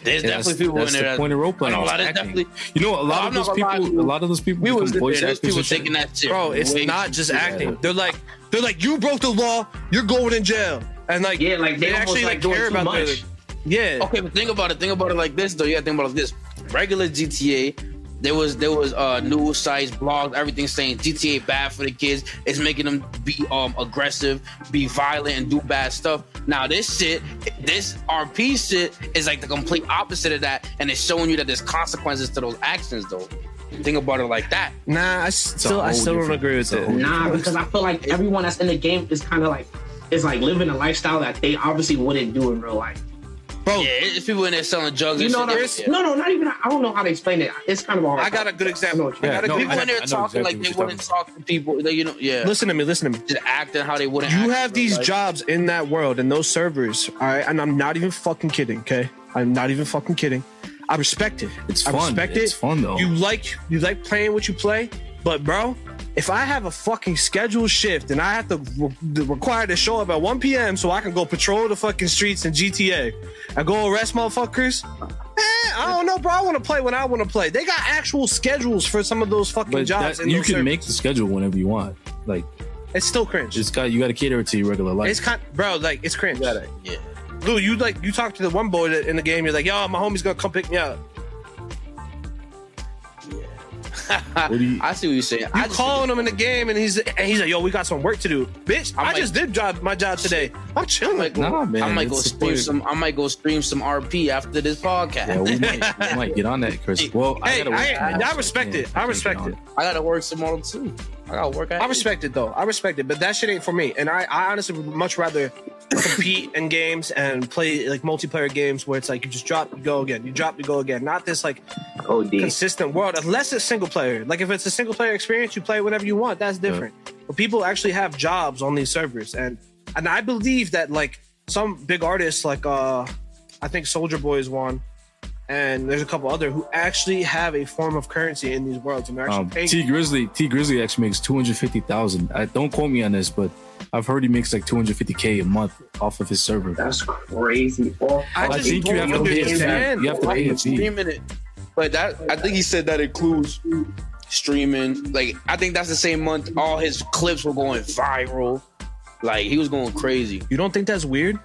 There's Yeah, definitely people that's in there. the that- point of role playing. I know, is that's acting. definitely- You know, a lot of those people, a lot of those people We was voice there. There's people taking that shit. Bro, it's not just acting. They're like, they're like, you broke the law. You're going in jail. And like, Yeah, like they, they actually like like care about much. the. Yeah. Okay, but think about it. Think about it like this, though. You gotta think about it like this. Regular GTA, there was there was uh news sites, blogs, everything saying GTA bad for the kids. It's making them be um aggressive, be violent, and do bad stuff. Now this shit, this RP shit is like the complete opposite of that, and it's showing you that there's consequences to those actions, though. Think about it like that. Nah, I still, I still don't agree with it. Nah, because I feel like everyone that's in the game is kind of like is like living a lifestyle that they obviously wouldn't do in real life. Bro, Yeah, it's people in there selling drugs. You and know, shit. that, Yeah. no, no, not even. I don't know how to explain it. It's kind of hard. I got a good example. I Yeah, got a no, good People I- in there I talking exactly like they wouldn't talk to people. They, you know, yeah, Listen to me, listen to me. just acting how they wouldn't. You act have in these real life. jobs in that world and those servers, all right? And I'm not even fucking kidding, okay? I'm not even fucking kidding. I respect it. It's I fun. respect It's it. fun, though. You like you like playing what you play, but bro, if I have a fucking scheduled shift and I have to re- require to show up at 1 p.m. so I can go patrol the fucking streets in GTA and go arrest motherfuckers, eh, I don't know, bro. I want to play when I want to play. They got actual schedules for some of those fucking But jobs. that, you can servers. make the schedule whenever you want. Like it's still cringe. it's got you got to cater it to your regular life. It's kind, bro. Like it's cringe. Yeah. Lou, you like you talk to the one boy that in the game. You're like, yo, my homie's gonna come pick me up. <laughs> You- I see what you're saying. You I calling him in the game, and he's and he's like, yo, we got some work to do, bitch. I, might- just did job my job today. I'm I chilling. go, Nah, man, I might go stream some. I might go stream some RP after this podcast. yeah, we might, we <laughs> might get on that, Chris. Well, I Hey, gotta work I- I respect it. I respect it. I gotta work tomorrow too. I gotta work. I respect it though. I respect it, but that shit ain't for me. And I, I honestly would much rather <coughs> compete in games and play like multiplayer games where it's like you just drop, you go again, you drop, you go again. Not this like OD. consistent world unless it's single player. Like if it's a single player experience, you play whenever you want. That's different. But people actually have jobs on these servers, and and I believe that like some big artists, like uh, I think Soulja Boy is one, and there's a couple other who actually have a form of currency in these worlds, and they're actually Um, paying. Tee Grizzley, Tee Grizzley actually makes two hundred fifty thousand. I don't quote me on this, but I've heard he makes like two hundred fifty k a month off of his server. That's crazy. bro. I I just think you have to don't pay a fee. You have to pay a fee. Streaming it, but that I think he said that includes streaming. Like I think that's the same month all his clips were going viral. Like he was going crazy. You don't think that's weird?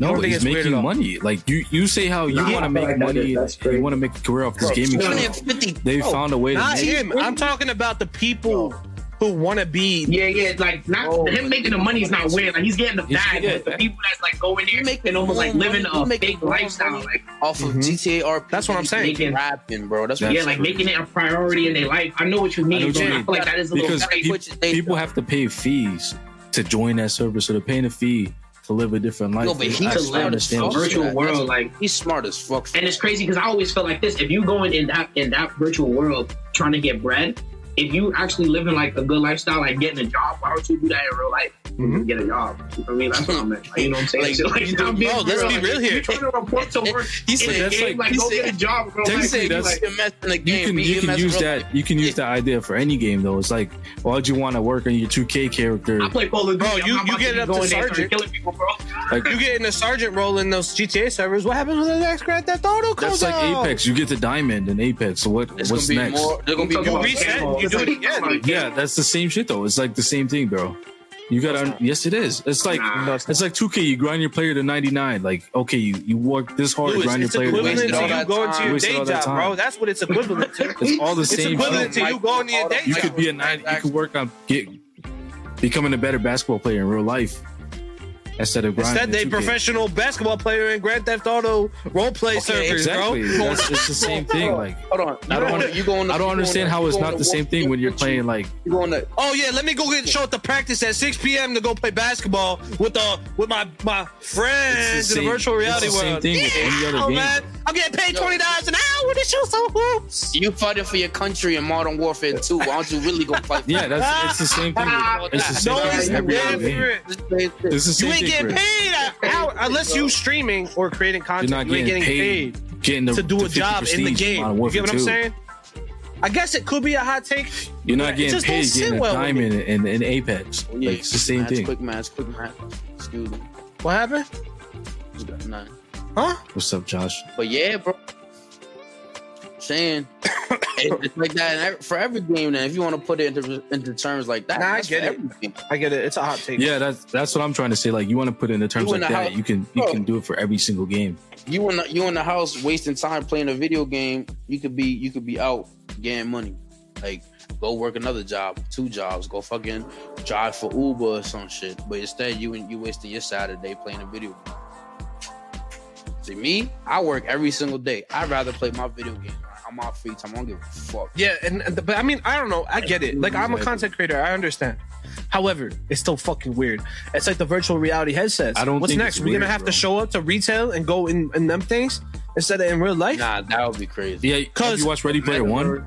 No, don't he's making money. Like you, you say how you Nah, want to make like money. is- you want to make a career off this gaming. Bro, shit. 250 They found a way to Not make him. I'm talking about the people who want to be. Yeah, yeah, like not Oh. him making the money is not weird. Like he's getting the He's bag, getting but the people that's like going there make and almost like living money. A make fake lifestyle, like off of Mhm. GTA RP. That's what I'm saying. Making rapping, bro. That's what yeah, That's like true. making it a priority in their life. I know what you I mean, what but you I mean. feel like that is a little because crazy. pe- they- people have to pay fees to join that server, so they're paying a fee to live a different life. No, but he's I a live understand a virtual saying. world, That's- like he's smart as fuck. And it's crazy because I always felt like this: if you go in, in that in that virtual world trying to get bread, if you actually living like a good lifestyle, like getting a job, why don't you do that in real life? Mhm. Get a job. You know what I mean? That's what I meant. Like, you know what I'm saying? Like, Shit like, you. I'm do- being bro, let's real. be Like, real here. You're trying to report to work He in said- the that's game, like- like, he go said- get a job. Bro. Technically, Like, that's- like, EMS in the You game. can be you can EMS in use real that life. you can use that idea for any game though. It's like why'd you want to work on your 2K character? I play Call of Duty. Bro, I'm you- not you about get be it up to going there and start sergeant. killing people, bro. Like You get in a sergeant role in those GTA servers. What happens when the next Grand Theft Auto comes that's like out? Apex. You get the diamond in Apex. So what It's what's gonna be next? more. They're gonna be You more. reset, Camo. you do it again. like, Yeah, that's the same shit though. It's like the same thing, bro. You gotta yes, it is. It's like Nah. It's it's like 2K. You grind your player to 99. Like okay, you you work this hard to Luis, grind your player to equivalent to 99. you going to your day all that job, bro. That's what it's equivalent to. It's all the It's same. equivalent shit. to you going to your day You job. could be a nine. You could work on get becoming a better basketball player in real life instead of grinding. Instead, they in 2K. professional basketball player in Grand Theft Auto role play servers, Exactly. bro. <laughs> That's, it's the same thing. Like Hold on. I don't going under- to- you going to- I don't understand how it's not the same thing when you're playing like You going to Oh yeah, let me go get show up to practice at 6 p.m. to go play basketball with the with my my friends It's the in the same- virtual it's reality the same world. thing with any other Yeah, game. man, I'm getting paid twenty dollars an hour to shoot some hoops. you fighting for your country in Modern Warfare 2? Why don't you really go fight? For yeah, that's it's the same thing. With, it's the <laughs> same No, thing it's with every other game. It's the You ain't thing. Getting Chris. paid an hour unless you streaming or creating content. You're content. not you ain't getting getting paid, paid getting the, to do a job in the game. You get what I'm saying? I guess it could be a hot take. You're not getting paid sit getting a well with diamond in, in Apex. Yeah, Like it's the same match, thing. Quick match, quick match. Excuse me. What happened? Just got none. Huh? What's up, Josh? But yeah, bro. Saying it's like that for every game. Then, if you want to put it into, into terms like that, Nah, I get it. I get it. It's a hot take. Yeah, that's that's what I'm trying to say. Like you want to put it in the terms You in like the that, house- you can you Bro. can do it for every single game. You in the, you in the house wasting time playing a video game. You could be you could be out getting money. Like go work another job, two jobs. Go fucking drive for Uber or some shit. But instead, you you wasting your Saturday playing a video game. See me, I work every single day. I'd rather play my video game. I'm off free time. I don't give a fuck. Yeah, and, and but I mean, I don't know. I get it. Like I'm a content creator. I understand. However, it's still fucking weird. It's like the virtual reality headsets. I don't What's think next? We're gonna have bro. to show up to retail and go in, in them things instead of in real life. Nah, that would be crazy. Yeah, because you watch Ready Player One?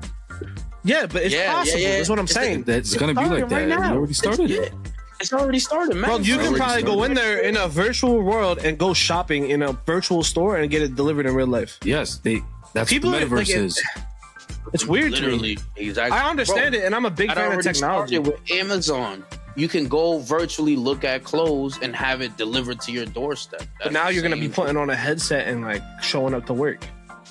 Yeah, but it's Yeah, yeah, possible. yeah. That's what I'm It's saying. That's gonna be like that. right now. We already started Yeah. It's already started, man. Bro, you can already probably go in there in a virtual world and go shopping in a virtual store and get it delivered in real life. Yes, they. That's People, what the like, metaverse it- is. It's weird to me. Literally, exactly. I understand it, and I'm a big I'd fan of technology. with Amazon. You can go virtually look at clothes and have it delivered to your doorstep. But now you're gonna be putting on a headset and like showing up to work,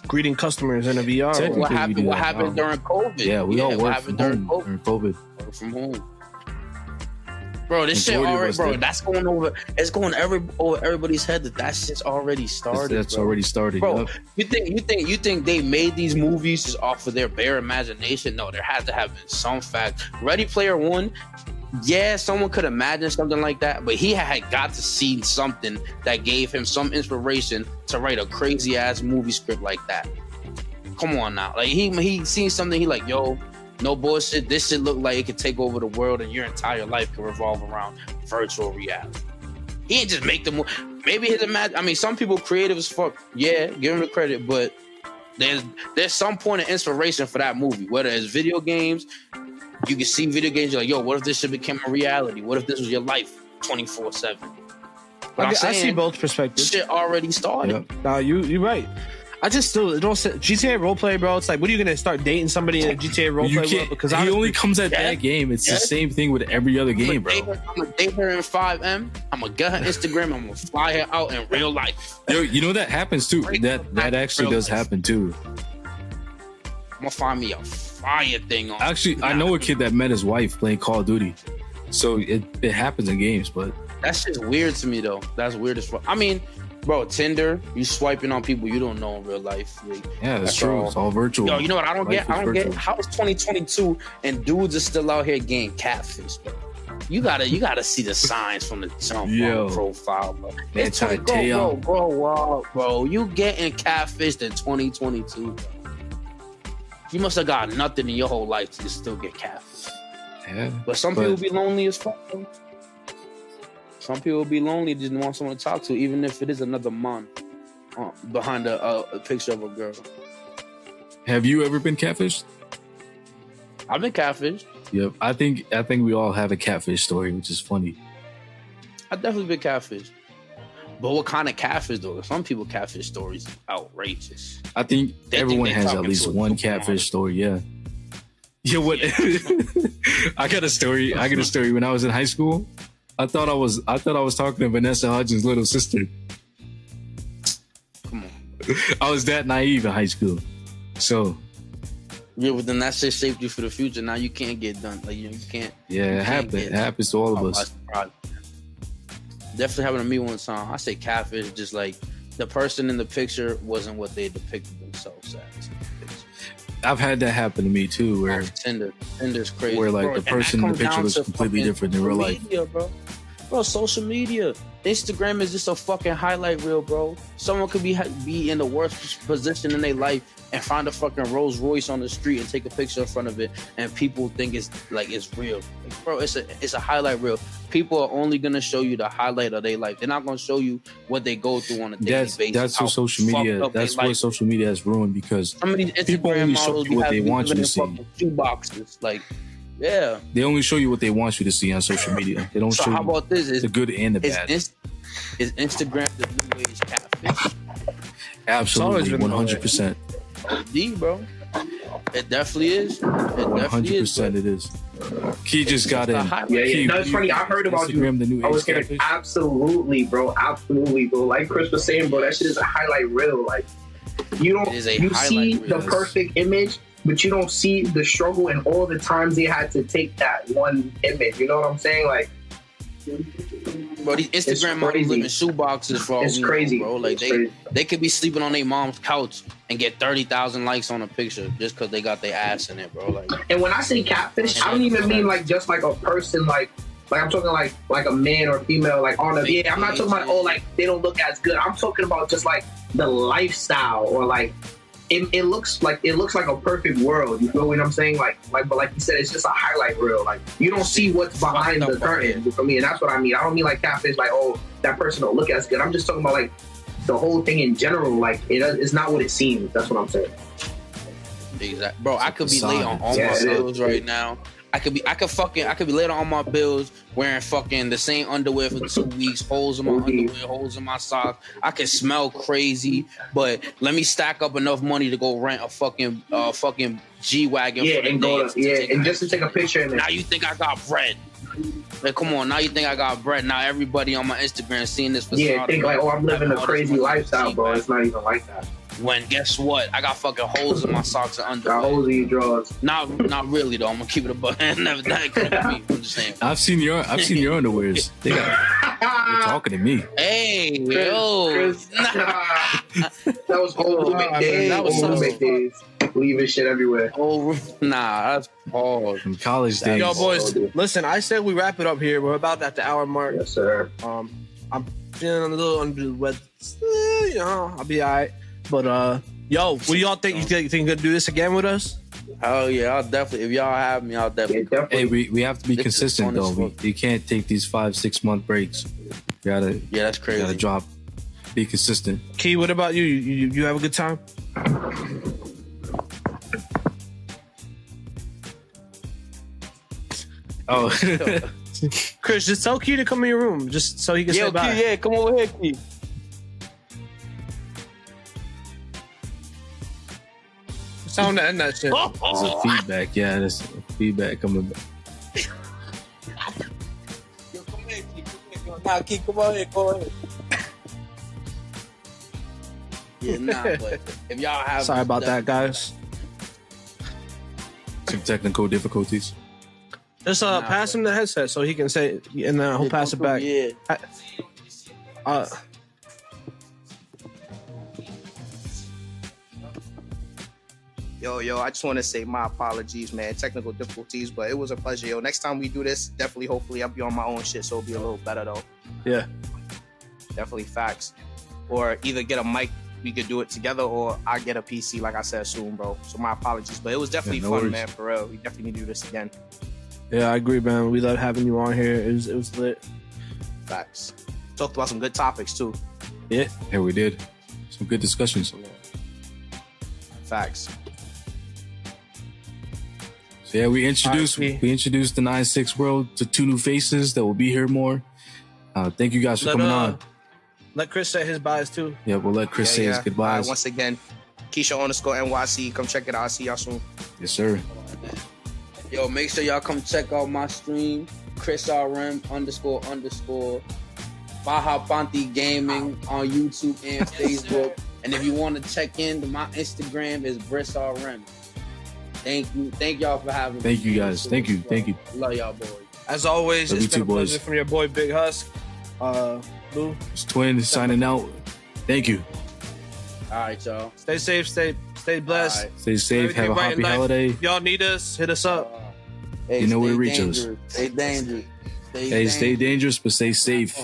greeting customers in a VR. What happened. What happened during COVID? Yeah, we all what work happened from during home COVID? during COVID. Work from home. Bro, this shit Majority already, bro. did. That's going over. It's going every over everybody's head that that shit's already started. that's already started. Bro, yup. you think you think you think they made these movies just off of their bare imagination? No, there had to have been some fact. Ready Player One, yeah, someone could imagine something like that, but he had got to see something that gave him some inspiration to write a crazy ass movie script like that. Come on now, like he he seen something, he like, yo, no bullshit. This shit look like it could take over the world, and your entire life could revolve around virtual reality. He didn't just make the movie. Maybe his imagine. I mean, some people creative as fuck. Yeah, give him the credit, but there's there's some point of inspiration for that movie. Whether it's video games, you can see video games. You're like, yo, what if this shit became a reality? What if this was your life, twenty four seven? I, get- I see both perspectives. This shit already started. Yup. Nah, you you're right. I just still don't say, GTA roleplay, bro. It's like, what are you gonna start dating somebody in a GTA You roleplay can't. Because he I only comes at Yeah. that game. It's Yeah. the same thing with every other I'm game, bro. her, I'm gonna date her in FiveM. I'm gonna get her Instagram. I'm gonna fly her out in real life. Yo, you know that happens too. That that actually does happen too. I'm gonna find me a fire thing on. Actually, I know a kid that met his wife playing Call of Duty. So it, it happens in games, but That's just weird to me though. That's weird as fuck. I mean, bro, Tinder, you swiping on people you don't know in real life. Like, yeah, that's That's true. all. It's all virtual. yo, you know what I don't Life get? I don't get virtual. how is 2022 and dudes are still out here getting catfish, bro. You gotta, you gotta see the signs from the jump Yo. on profile, bro. It's Anti 20 bro, bro, bro, bro. You getting catfished in 2022, bro. You must have got nothing in your whole life to still get catfished. Yeah. But some But- people be lonely as fuck. Bro. Some people be lonely, just want someone to talk to, even if it is another man uh, behind a, a, a picture of a girl. Have you ever been catfished? I've been catfished. Yep. I think I think we all have a catfish story, which is funny. I've definitely been catfished. But what kind of catfish though? Some people catfish stories outrageous. I think They everyone they has at least one catfish story. Yeah. Yeah. <laughs> What? <laughs> I got a story. I got a story. When I was in high school, I thought I was I thought I was talking to Vanessa Hudgens' little sister. Come on. <laughs> I was that naive in high school. So Yeah, but then that shit shaped you for the future. Now you can't get done. Like you, know, you can't. yeah, it can't happened. It happens to all of us. Definitely happened to me one time. I say catfish, just like the person in the picture wasn't what they depicted themselves as. I've had that happen to me too, where Tinder, Tinder's crazy. Where, like, Bro, the person in the picture down looks completely different in real life. Media, bro. Bro, social media, Instagram is just a fucking highlight reel, bro. Someone could be be in the worst position in their life and find a fucking Rolls Royce on the street and take a picture in front of it, and people think it's like it's real. Like, bro, it's a it's a highlight reel. People are only gonna show you the highlight of their life. They're not gonna show you what they go through on a daily that's basis. that's what social media that's what life social media has ruined because some of these People only show models you what they want you to see. in fucking shoe boxes. Like, yeah. they only show you what they want you to see on social media. They don't So show how you about this? Is the good and the is, bad. Inst- is Instagram the new age catfish? Absolutely, always been one that way. hundred percent, D, bro. It definitely is. It definitely hundred is. percent. It is. Key just got a in. Yeah, yeah. Key, No, it's you- funny. I heard about you. The new I was age gonna absolutely, bro, absolutely, bro. Like Chris was saying, bro, that shit is a highlight reel. Like you don't, It is a you see reel. the perfect image, but you don't see the struggle and all the times they had to take that one image. You know what I'm saying? Like Bro, these Instagram models crazy. live in shoe boxes all it's we know, crazy, bro. Like It's they crazy. they could be sleeping on their mom's couch and get thirty thousand likes on a picture just because they got their ass in it, bro. Like And when I say catfish, I don't even mean like just like a person, like like I'm talking like like a man or female, like on a yeah. I'm not talking about oh like they don't look as good. I'm talking about just like the lifestyle or like it, it looks like it looks like a perfect world. You feel what I'm saying? Like like but like you said, it's just a highlight reel. Like you don't see what's behind the curtain. For me, and that's what I mean. I don't mean like catfish, like oh that person don't look as good. I'm just talking about like the whole thing in general. Like it, it's not what it seems. That's what I'm saying. Exactly, bro. I could be Facade. late on all Yeah, my it is. bills right now. I could be, I could fucking, I could be late on my bills wearing fucking the same underwear for two weeks, holes in my underwear, holes in my socks. I could smell crazy, but let me stack up enough money to go rent a fucking, uh, fucking G wagon. Yeah, for the and go to, yeah, and just to take a picture now you think I got bread? Like, come on, now you think I got bread? Now everybody on my Instagram seeing this. For some. Yeah, facade think like oh I'm living a crazy lifestyle, bro. It's not even like that. When guess what? I got fucking holes in my socks and Got underwear. holes in your drawers. Not, not really though. I'm gonna keep it a buck. Never <laughs> that could be. I'm just saying. <laughs> I've seen your I've seen your underwears. They got they're <laughs> talking to me. Hey, Chris, yo, Chris, Nah. that was old Oh, roommate man, days. that was old so- roommate days. Leaving shit everywhere. oh, nah, that's hard. From college days. Yo, boys, Oh, listen. I said we wrap it up here. We're about at the hour mark. Yes, sir. Um, I'm feeling a little under the weather. Eh, You know, I'll be alright. But uh, yo, what do y'all think? You think, think you're gonna do this again with us? Hell yeah, I'll definitely. If y'all have me, I'll Yeah, definitely. definitely. Hey, we, we have to be This consistent though. We, you can't take these five six month breaks. You gotta Yeah, that's crazy. gotta drop. Be consistent. Key, what about you? You, you, you have a good time? Oh, <laughs> Chris, just tell Key to come in your room, just so he can Yo, say bye. Key, yeah, come over here, Key. It's time to end that shit. This is feedback. Yeah, this feedback coming back. Yo, come here, Key. Come here. Nah, Key, come on here. Go ahead. Yeah, nah, but if y'all have Sorry about that, guys. Some technical difficulties. Just uh, Nah, pass him the headset so he can say, and then he'll pass it back. Yeah. Uh, Yo, yo, I just want to say my apologies, man. Technical difficulties, but it was a pleasure, yo. Next time we do this, definitely, hopefully, I'll be on my own shit, so it'll be a little better, though. yeah. Definitely facts. Or either get a mic, we could do it together, or I get a PC, like I said, soon, bro. So my apologies, but it was definitely Yeah, no fun, worries. man, for real. We definitely need to do this again. Yeah, I agree, man. We love having you on here. It was, it was lit. Facts. Talked about some good topics, too. Yeah, we did. Some good discussions. Facts. Yeah, we introduced RIP. we introduced the nine six world to two new faces that will be here more. Uh, thank you guys for Let, coming uh, on. Let Chris say his buys too. Yeah, we'll let Chris say his goodbyes. right, once again, Keisha underscore NYC. Come check it out. I'll see y'all soon. yes, sir. Yo, make sure y'all come check out my stream, Chris RM underscore underscore Baja Panti Gaming on YouTube and <laughs> Facebook. and if you want to check in, my Instagram is Briss RM. Thank you, thank y'all for having me. Thank you, guys. Thank you. Thank you. Love y'all boys. As always, Love it's you been too, a pleasure boys. from your boy Big Husk. Uh, Lou, It's Twin signing out. Thank you. All right, y'all. stay safe, stay stay blessed. All right. Stay safe. Have a Everything right happy life. holiday. If y'all need us, hit us up. Hey, You know where to reach us. dangerous. Stay dangerous. Stay Hey, stay dangerous. dangerous, but stay safe.